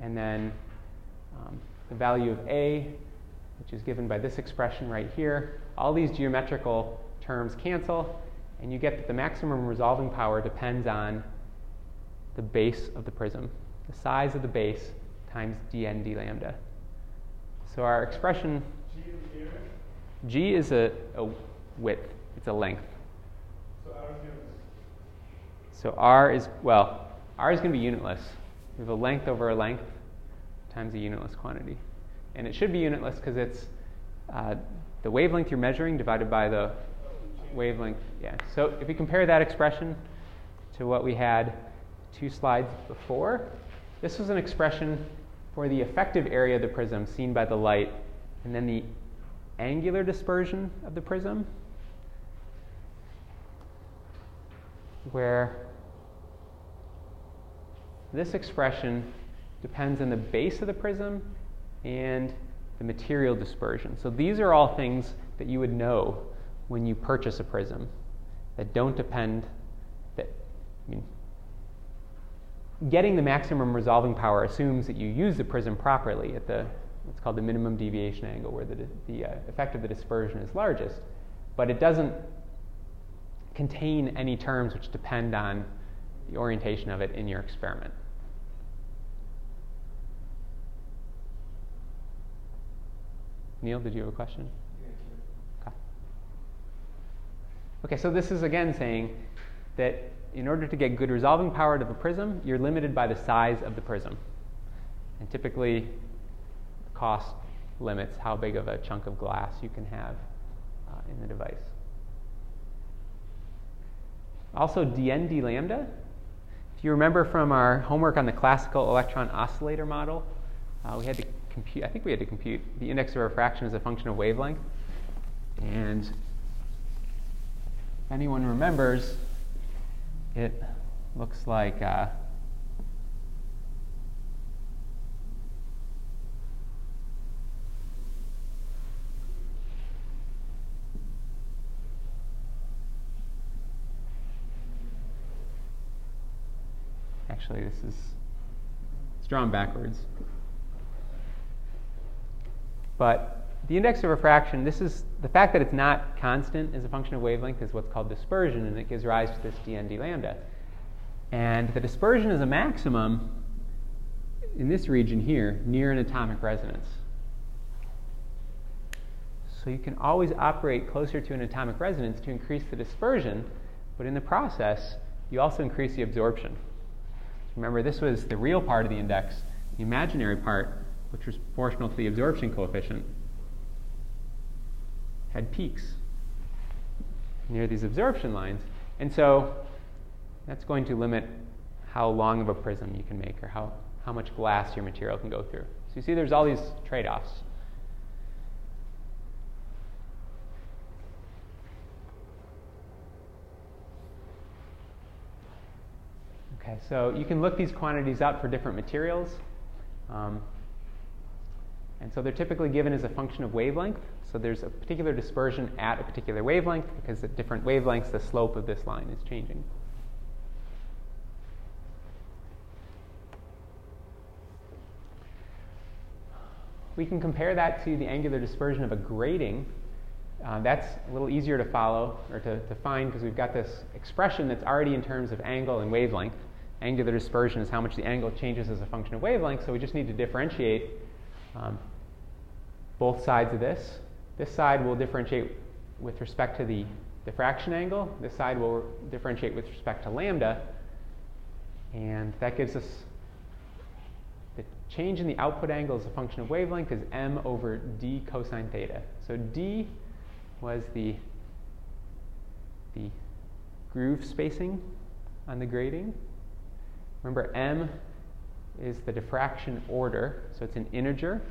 [SPEAKER 1] And then um, the value of a, which is given by this expression right here. All these geometrical terms cancel, and you get that the maximum resolving power depends on the base of the prism, the size of the base times dn d lambda. So our expression
[SPEAKER 4] G is area,
[SPEAKER 1] g is a, a width, it's a length.
[SPEAKER 4] so R is.
[SPEAKER 1] So r is, well, r is going to be unitless. We have a length over a length times a unitless quantity. And it should be unitless because it's uh, the wavelength you're measuring divided by the wavelength. Yeah. So if we compare that expression to what we had two slides before, this was an expression for the effective area of the prism seen by the light, and then the angular dispersion of the prism, where this expression depends on the base of the prism and the material dispersion. So these are all things that you would know when you purchase a prism that don't depend that I mean getting the maximum resolving power assumes that you use the prism properly at the what's called the minimum deviation angle where the, the uh, effect of the dispersion is largest but it doesn't contain any terms which depend on the orientation of it in your experiment. Neil, did you have a question? Okay. Okay, so this is again saying that in order to get good resolving power out of a prism, you're limited by the size of the prism. And typically, cost limits how big of a chunk of glass you can have uh, in the device. Also, dn d lambda. If you remember from our homework on the classical electron oscillator model, uh, we had to compute, I think we had to compute the index of refraction as a function of wavelength. And if anyone remembers, it looks like uh, actually this is it's drawn backwards. But the index of refraction, this is the fact that it's not constant as a function of wavelength is what's called dispersion, and it gives rise to this dn d lambda. And the dispersion is a maximum in this region here, near an atomic resonance. So you can always operate closer to an atomic resonance to increase the dispersion, but in the process, you also increase the absorption. Remember, this was the real part of the index. The imaginary part, which was proportional to the absorption coefficient, had peaks near these absorption lines. And so that's going to limit how long of a prism you can make or how, how much glass your material can go through. So you see there's all these trade-offs. Okay, so you can look these quantities up for different materials. Um, and so they're typically given as a function of wavelength. So there's a particular dispersion at a particular wavelength because at different wavelengths, the slope of this line is changing. We can compare that to the angular dispersion of a grating. Uh, that's a little easier to follow or to, to find because we've got this expression that's already in terms of angle and wavelength. Angular dispersion is how much the angle changes as a function of wavelength, so we just need to differentiate um, both sides of this. This side will differentiate with respect to the diffraction angle. This side will differentiate with respect to lambda. And that gives us the change in the output angle as a function of wavelength is m over d cosine theta. So d was the, the groove spacing on the grating. Remember, m is the diffraction order, so it's an integer.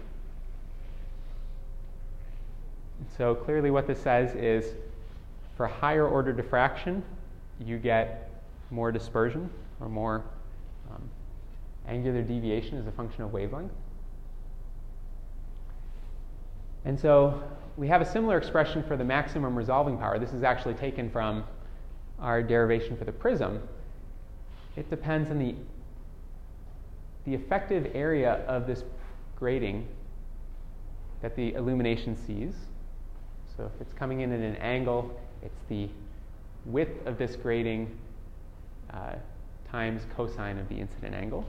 [SPEAKER 1] So clearly, what this says is for higher order diffraction, you get more dispersion or more um, angular deviation as a function of wavelength. And so we have a similar expression for the maximum resolving power. This is actually taken from our derivation for the prism. It depends on the, the effective area of this grating that the illumination sees. So if it's coming in at an angle, it's the width of this grating uh, times cosine of the incident angle.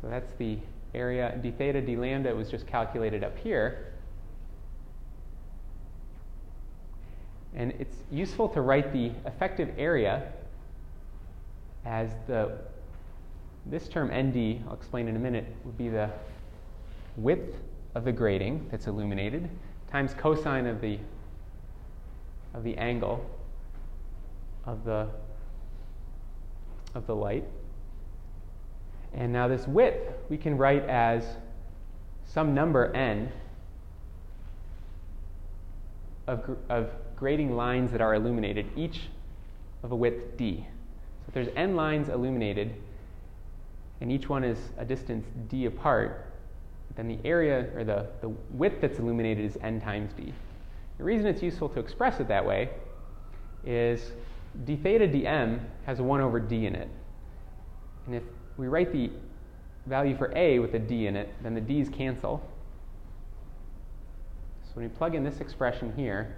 [SPEAKER 1] So that's the area. d theta d lambda was just calculated up here. And it's useful to write the effective area as the, this term nd, I'll explain in a minute, would be the width of the grating that's illuminated times cosine of the, of the angle of the, of the light. And now this width we can write as some number n of, of grating lines that are illuminated, each of a width d. If there's n lines illuminated, and each one is a distance d apart, then the area or the, the width that's illuminated is n times d. The reason it's useful to express it that way is d theta dm has a 1 over d in it. And if we write the value for a with a d in it, then the d's cancel. So when we plug in this expression here,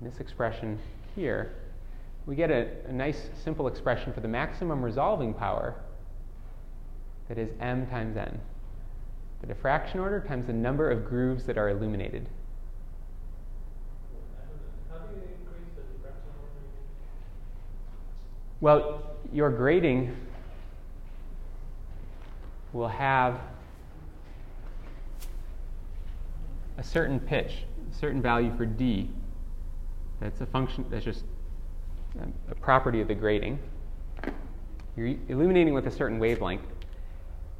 [SPEAKER 1] this expression here, we get a, a nice simple expression for the maximum resolving power that is m times n. The diffraction order times the number of grooves that are illuminated. Well, your grating will have a certain pitch, a certain value for d. That's a function, that's just a property of the grating. You're illuminating with a certain wavelength,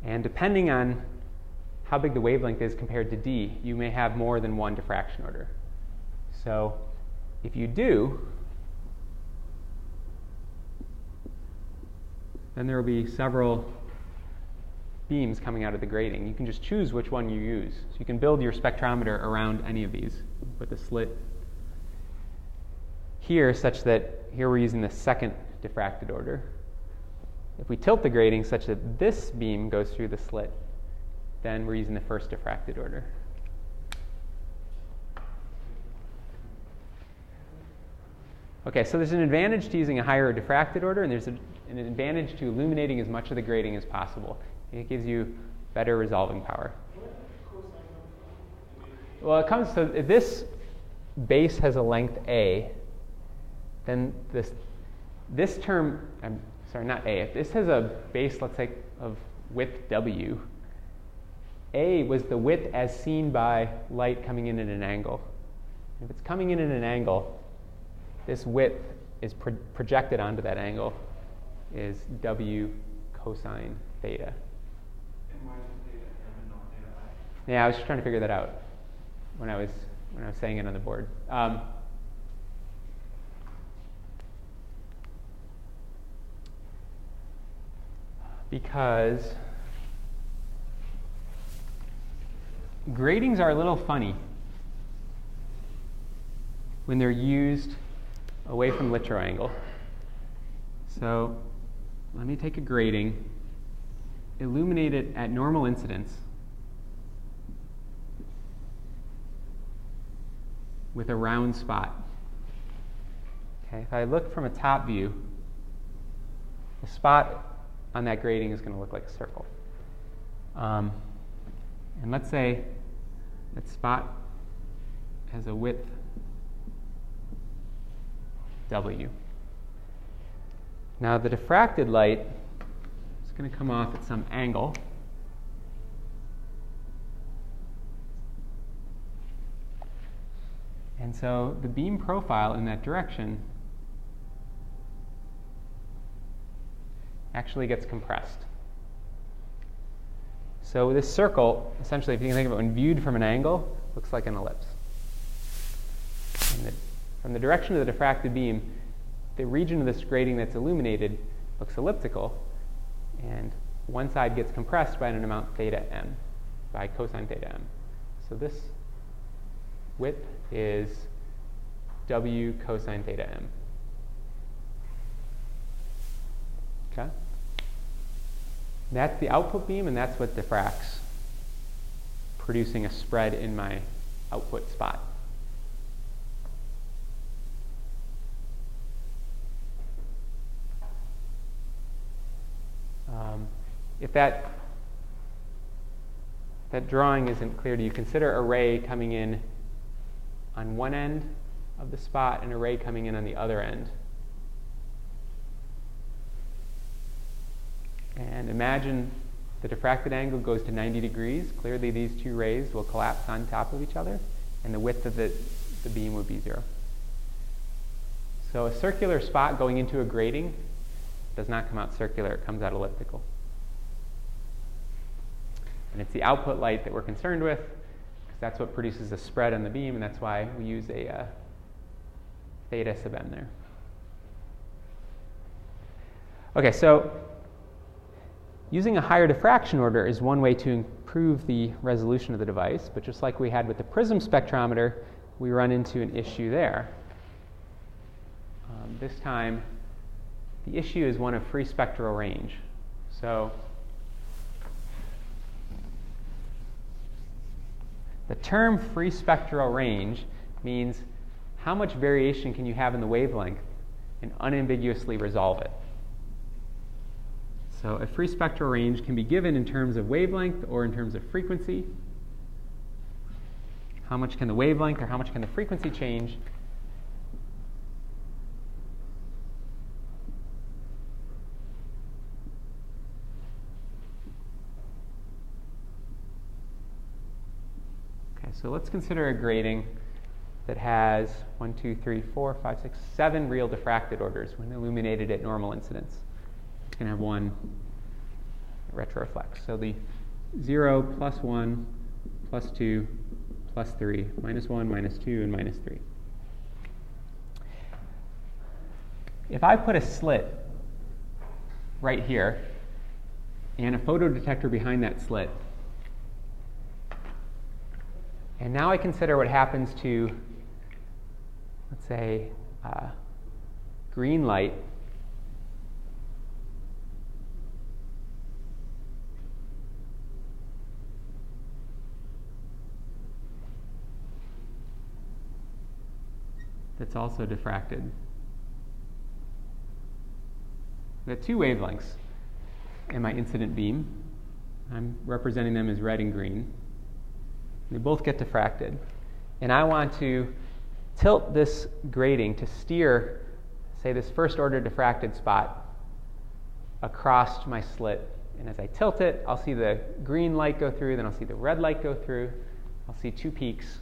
[SPEAKER 1] and depending on how big the wavelength is compared to d, you may have more than one diffraction order. So if you do, then there will be several beams coming out of the grating. You can just choose which one you use. So you can build your spectrometer around any of these. with a slit here such that here we're using the second diffracted order. If we tilt the grating such that this beam goes through the slit, then we're using the first diffracted order. Okay, so there's an advantage to using a higher diffracted order, and there's a, an advantage to illuminating as much of the grating as possible. It gives you better resolving power. Well, it comes to this base has a length a, then this this term, I'm sorry, not a. If this has a base, let's say, of width w, a was the width as seen by light coming in at an angle. If it's coming in at an angle, this width is pro- projected onto that angle is w cosine theta. Yeah, I was just trying to figure that out when I was when I was saying it on the board. Um, because gratings are a little funny when they're used away from Littrow angle. So let me take a grating, illuminate it at normal incidence with a round spot. Okay, if I look from a top view, the spot on that grating is going to look like a circle. Um, and let's say that spot has a width W. Now the diffracted light is going to come off at some angle. And so the beam profile in that direction actually gets compressed. So this circle, essentially, if you can think of it when viewed from an angle, looks like an ellipse. The, from the direction of the diffracted beam, the region of this grating that's illuminated looks elliptical, and one side gets compressed by an amount theta m, by cosine theta m. So this width is W cosine theta m. Okay? That's the output beam, and that's what diffracts, producing a spread in my output spot. Um, if that, that drawing isn't clear to you, consider a ray coming in on one end of the spot and a ray coming in on the other end. And imagine the diffracted angle goes to 90 degrees. Clearly, these two rays will collapse on top of each other, and the width of the, the beam would be zero. So a circular spot going into a grating does not come out circular, it comes out elliptical. And it's the output light that we're concerned with, because that's what produces a spread on the beam, and that's why we use a uh, theta sub m there. Okay, so using a higher diffraction order is one way to improve the resolution of the device, but just like we had with the prism spectrometer, we run into an issue there. Um, this time, the issue is one of free spectral range. So the term free spectral range means how much variation can you have in the wavelength and unambiguously resolve it. So a free spectral range can be given in terms of wavelength or in terms of frequency. How much can the wavelength or how much can the frequency change Okay, So let's consider a grating that has one, two, three, four, five, six, seven real diffracted orders when illuminated at normal incidence. It's going to have one retroreflex. So the 0, plus 1, plus 2, plus 3, minus 1, minus 2, and minus 3. If I put a slit right here and a photodetector behind that slit, and now I consider what happens to, let's say, uh, green light. That's also diffracted. We have two wavelengths in my incident beam. I'm representing them as red and green. They both get diffracted. And I want to tilt this grating to steer, say, this first order diffracted spot across my slit. And as I tilt it, I'll see the green light go through, then I'll see the red light go through. I'll see two peaks.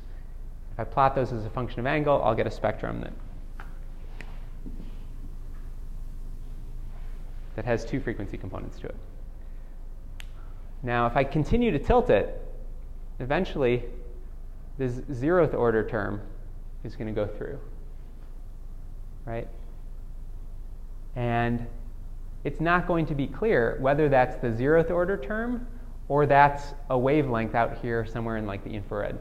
[SPEAKER 1] If I plot those as a function of angle, I'll get a spectrum that, that has two frequency components to it. Now, if I continue to tilt it, eventually this zeroth order term is going to go through. Right? And it's not going to be clear whether that's the zeroth order term or that's a wavelength out here somewhere in like the infrared.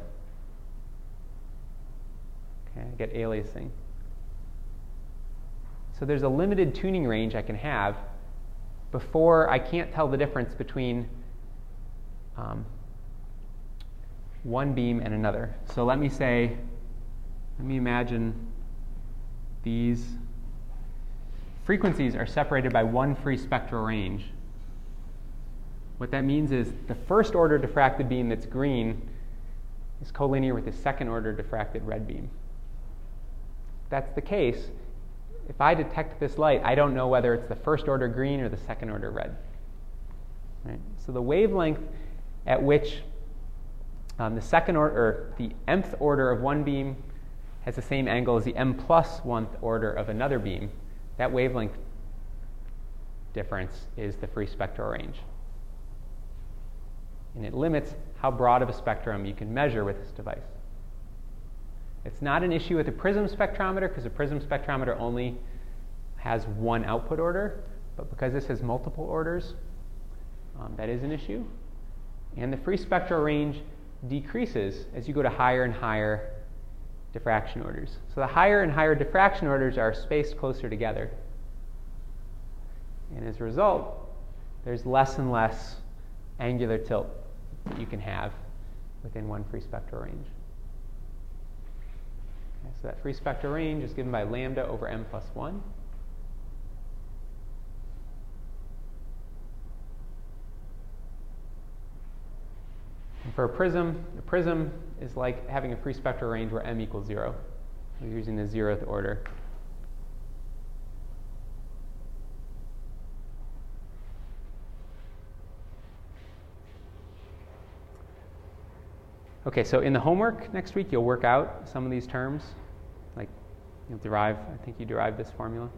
[SPEAKER 1] Okay, I get aliasing. So there's a limited tuning range I can have before I can't tell the difference between um, one beam and another. So let me say, let me imagine these frequencies are separated by one free spectral range. What that means is the first order diffracted beam that's green is collinear with the second order diffracted red beam. That's the case, if I detect this light, I don't know whether it's the first order green or the second order red. Right? So the wavelength at which um, the second order, or the mth order of one beam has the same angle as the m plus plus one order of another beam. That wavelength difference is the free spectral range. And it limits how broad of a spectrum you can measure with this device. It's not an issue with the prism spectrometer because the prism spectrometer only has one output order, but because this has multiple orders, um, that is an issue. And the free spectral range decreases as you go to higher and higher diffraction orders. So the higher and higher diffraction orders are spaced closer together. And as a result, there's less and less angular tilt that you can have within one free spectral range. So that free spectral range is given by lambda over m plus 1. And for a prism, a prism is like having a free spectral range where m equals 0. We're using the zeroth order. Okay, so in the homework next week, you'll work out some of these terms. Like, you'll derive, I think you derived this formula.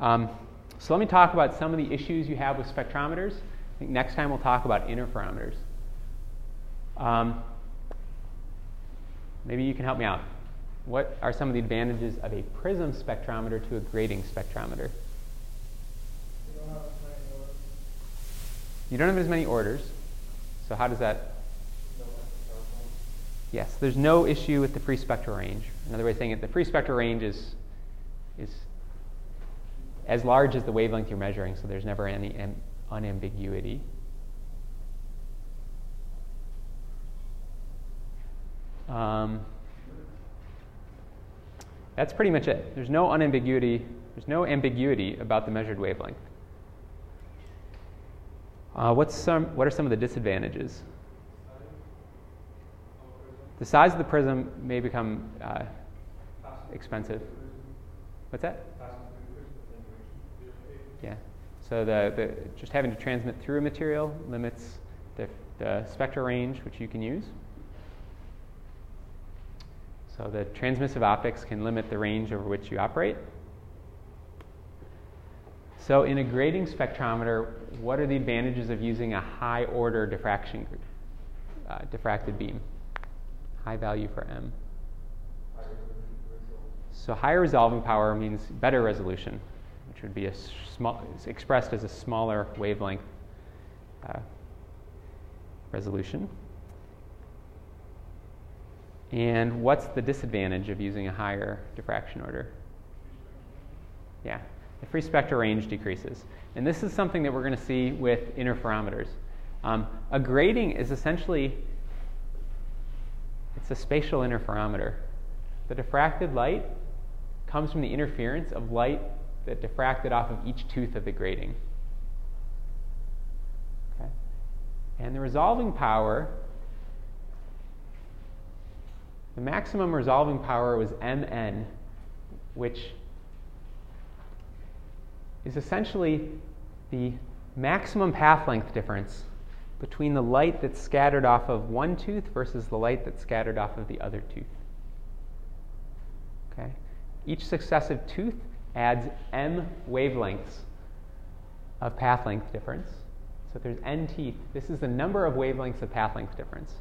[SPEAKER 1] Um, so let me talk about some of the issues you have with spectrometers. I think next time we'll talk about interferometers. Um, maybe you can help me out. What are some of the advantages of a prism spectrometer to a grating spectrometer?
[SPEAKER 3] You don't have.
[SPEAKER 1] You don't have as many orders. So how does that? Yes, there's no issue with the free spectral range. Another way of saying it, the free spectral range is is as large as the wavelength you're measuring, so there's never any am- unambiguity. Um, that's pretty much it. There's no unambiguity. There's no ambiguity about the measured wavelength. Uh, what's some, what are some of the disadvantages? The size of the prism may become uh, expensive. What's that? Yeah. So the, the, just having to transmit through a material limits the, the spectral range which you can use. So the transmissive optics can limit the range over which you operate. So in a grating spectrometer, what are the advantages of using a high order diffraction group, uh, diffracted beam? High value for M. So higher resolving power means better resolution, which would be a small, expressed as a smaller wavelength uh, resolution. And what's the disadvantage of using a higher diffraction order? Yeah, the free spectral range decreases. And this is something that we're going to see with interferometers. Um, a grating is essentially it's a spatial interferometer. The diffracted light comes from the interference of light that diffracted off of each tooth of the grating. Okay? And the resolving power, the maximum resolving power was Mn, which is essentially the maximum path length difference between the light that's scattered off of one tooth versus the light that's scattered off of the other tooth. Okay? Each successive tooth adds m wavelengths of path length difference. So if there's n teeth, this is the number of wavelengths of path length difference.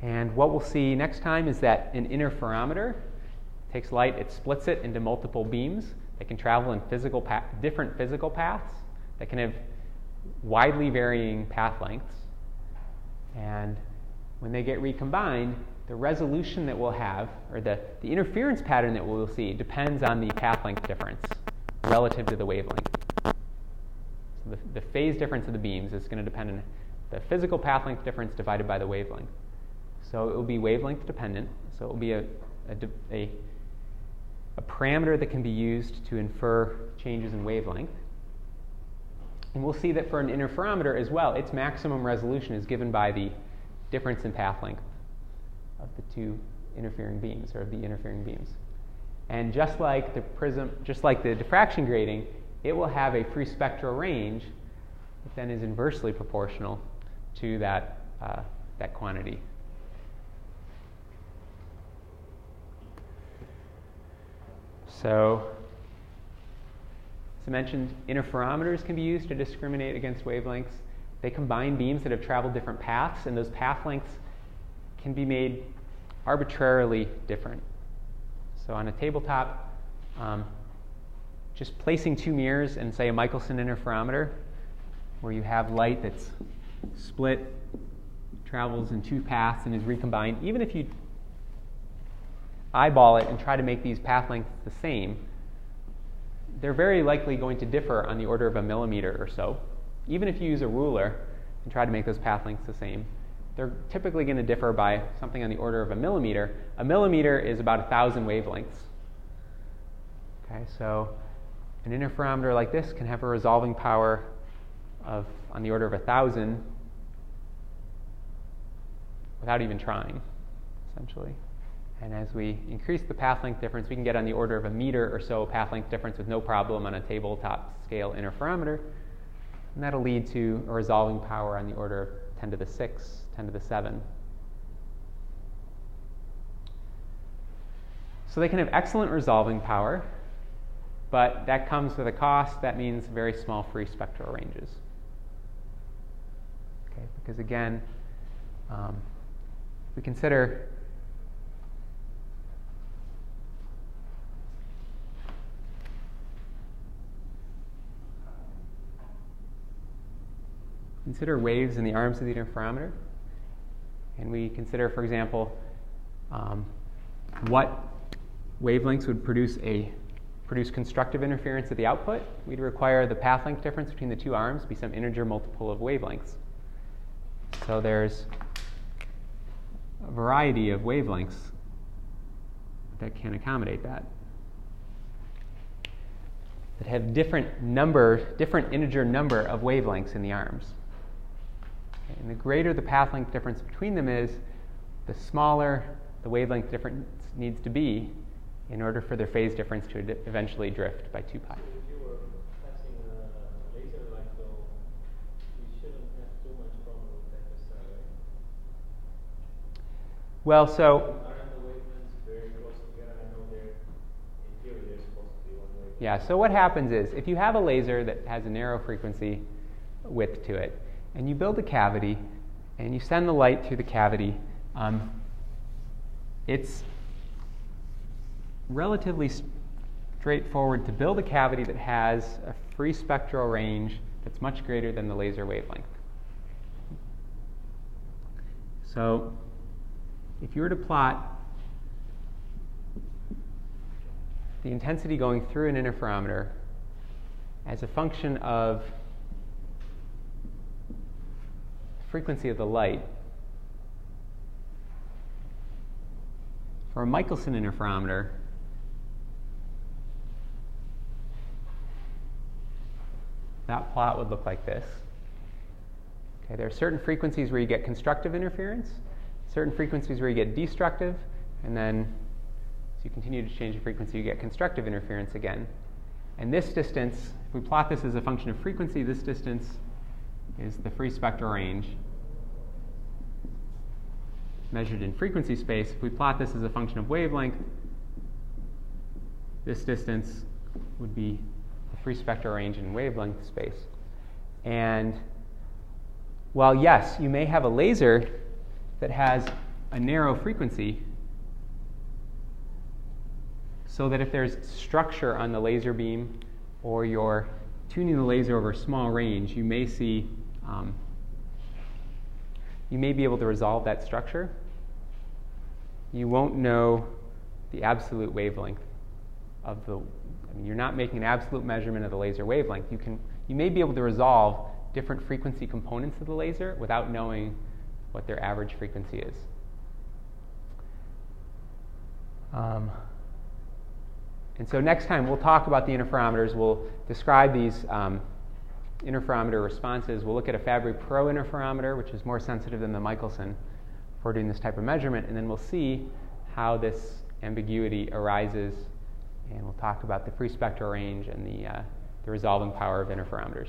[SPEAKER 1] And what we'll see next time is that an interferometer takes light, it splits it into multiple beams that can travel in physical pa- different physical paths that can have widely varying path lengths. And when they get recombined, the resolution that we'll have, or the, the interference pattern that we'll see, depends on the path length difference relative to the wavelength. So the, the phase difference of the beams is going to depend on the physical path length difference divided by the wavelength. So it will be wavelength dependent. So it will be a, a, a, a parameter that can be used to infer changes in wavelength. And we'll see that for an interferometer as well, its maximum resolution is given by the difference in path length of the two interfering beams, or of the interfering beams. And just like the prism, just like the diffraction grating, it will have a free spectral range that then is inversely proportional to that, uh, that quantity. So, as I mentioned, interferometers can be used to discriminate against wavelengths. They combine beams that have traveled different paths, and those path lengths can be made arbitrarily different. So, on a tabletop, um, just placing two mirrors and, say, a Michelson interferometer, where you have light that's split, travels in two paths and is recombined, even if you eyeball it and try to make these path lengths the same, they're very likely going to differ on the order of a millimeter or so. Even if you use a ruler and try to make those path lengths the same, they're typically going to differ by something on the order of a millimeter. A millimeter is about a thousand wavelengths. Okay, so an interferometer like this can have a resolving power of on the order of a thousand without even trying, essentially. And as we increase the path length difference, we can get on the order of a meter or so path length difference with no problem on a tabletop scale interferometer. And that'll lead to a resolving power on the order of 10 to the 6, 10 to the 7. So they can have excellent resolving power, but that comes with a cost. That means very small free spectral ranges. Okay, because again, um, we consider consider waves in the arms of the interferometer, and we consider, for example, um, what wavelengths would produce a produce constructive interference at the output, we'd require the path length difference between the two arms be some integer multiple of wavelengths. So there's a variety of wavelengths that can accommodate that. That have different number, different integer number of wavelengths in the arms. And the greater the path length difference between them is, the smaller the wavelength difference needs to be in order for their phase difference to eventually drift by 2 pi.
[SPEAKER 3] If you were testing a laser light though, you shouldn't have too much problem with that necessarily.
[SPEAKER 1] Well, so
[SPEAKER 3] Aren't the wavelengths very close together? I know they're, in theory, they're supposed to be one wavelength.
[SPEAKER 1] Yeah, so what happens is if you have a laser that has a narrow frequency width to it, and you build a cavity and you send the light through the cavity, um, it's relatively straightforward to build a cavity that has a free spectral range that's much greater than the laser wavelength. So, if you were to plot the intensity going through an interferometer as a function of frequency of the light. For a Michelson interferometer, that plot would look like this. Okay, there are certain frequencies where you get constructive interference, certain frequencies where you get destructive, and then as you continue to change the frequency, you get constructive interference again. And this distance, if we plot this as a function of frequency, this distance is the free spectral range measured in frequency space. If we plot this as a function of wavelength, this distance would be the free spectral range in wavelength space. And while, yes, you may have a laser that has a narrow frequency, so that if there's structure on the laser beam or you're tuning the laser over a small range, you may see, um, you may be able to resolve that structure. You won't know the absolute wavelength of the, I mean, you're not making an absolute measurement of the laser wavelength. You, can, you may be able to resolve different frequency components of the laser without knowing what their average frequency is. Um, and so next time we'll talk about the interferometers. We'll describe these um, interferometer responses. We'll look at a Fabry Perot interferometer, which is more sensitive than the Michelson for doing this type of measurement, and then we'll see how this ambiguity arises, and we'll talk about the free spectral range and the, uh, the resolving power of interferometers.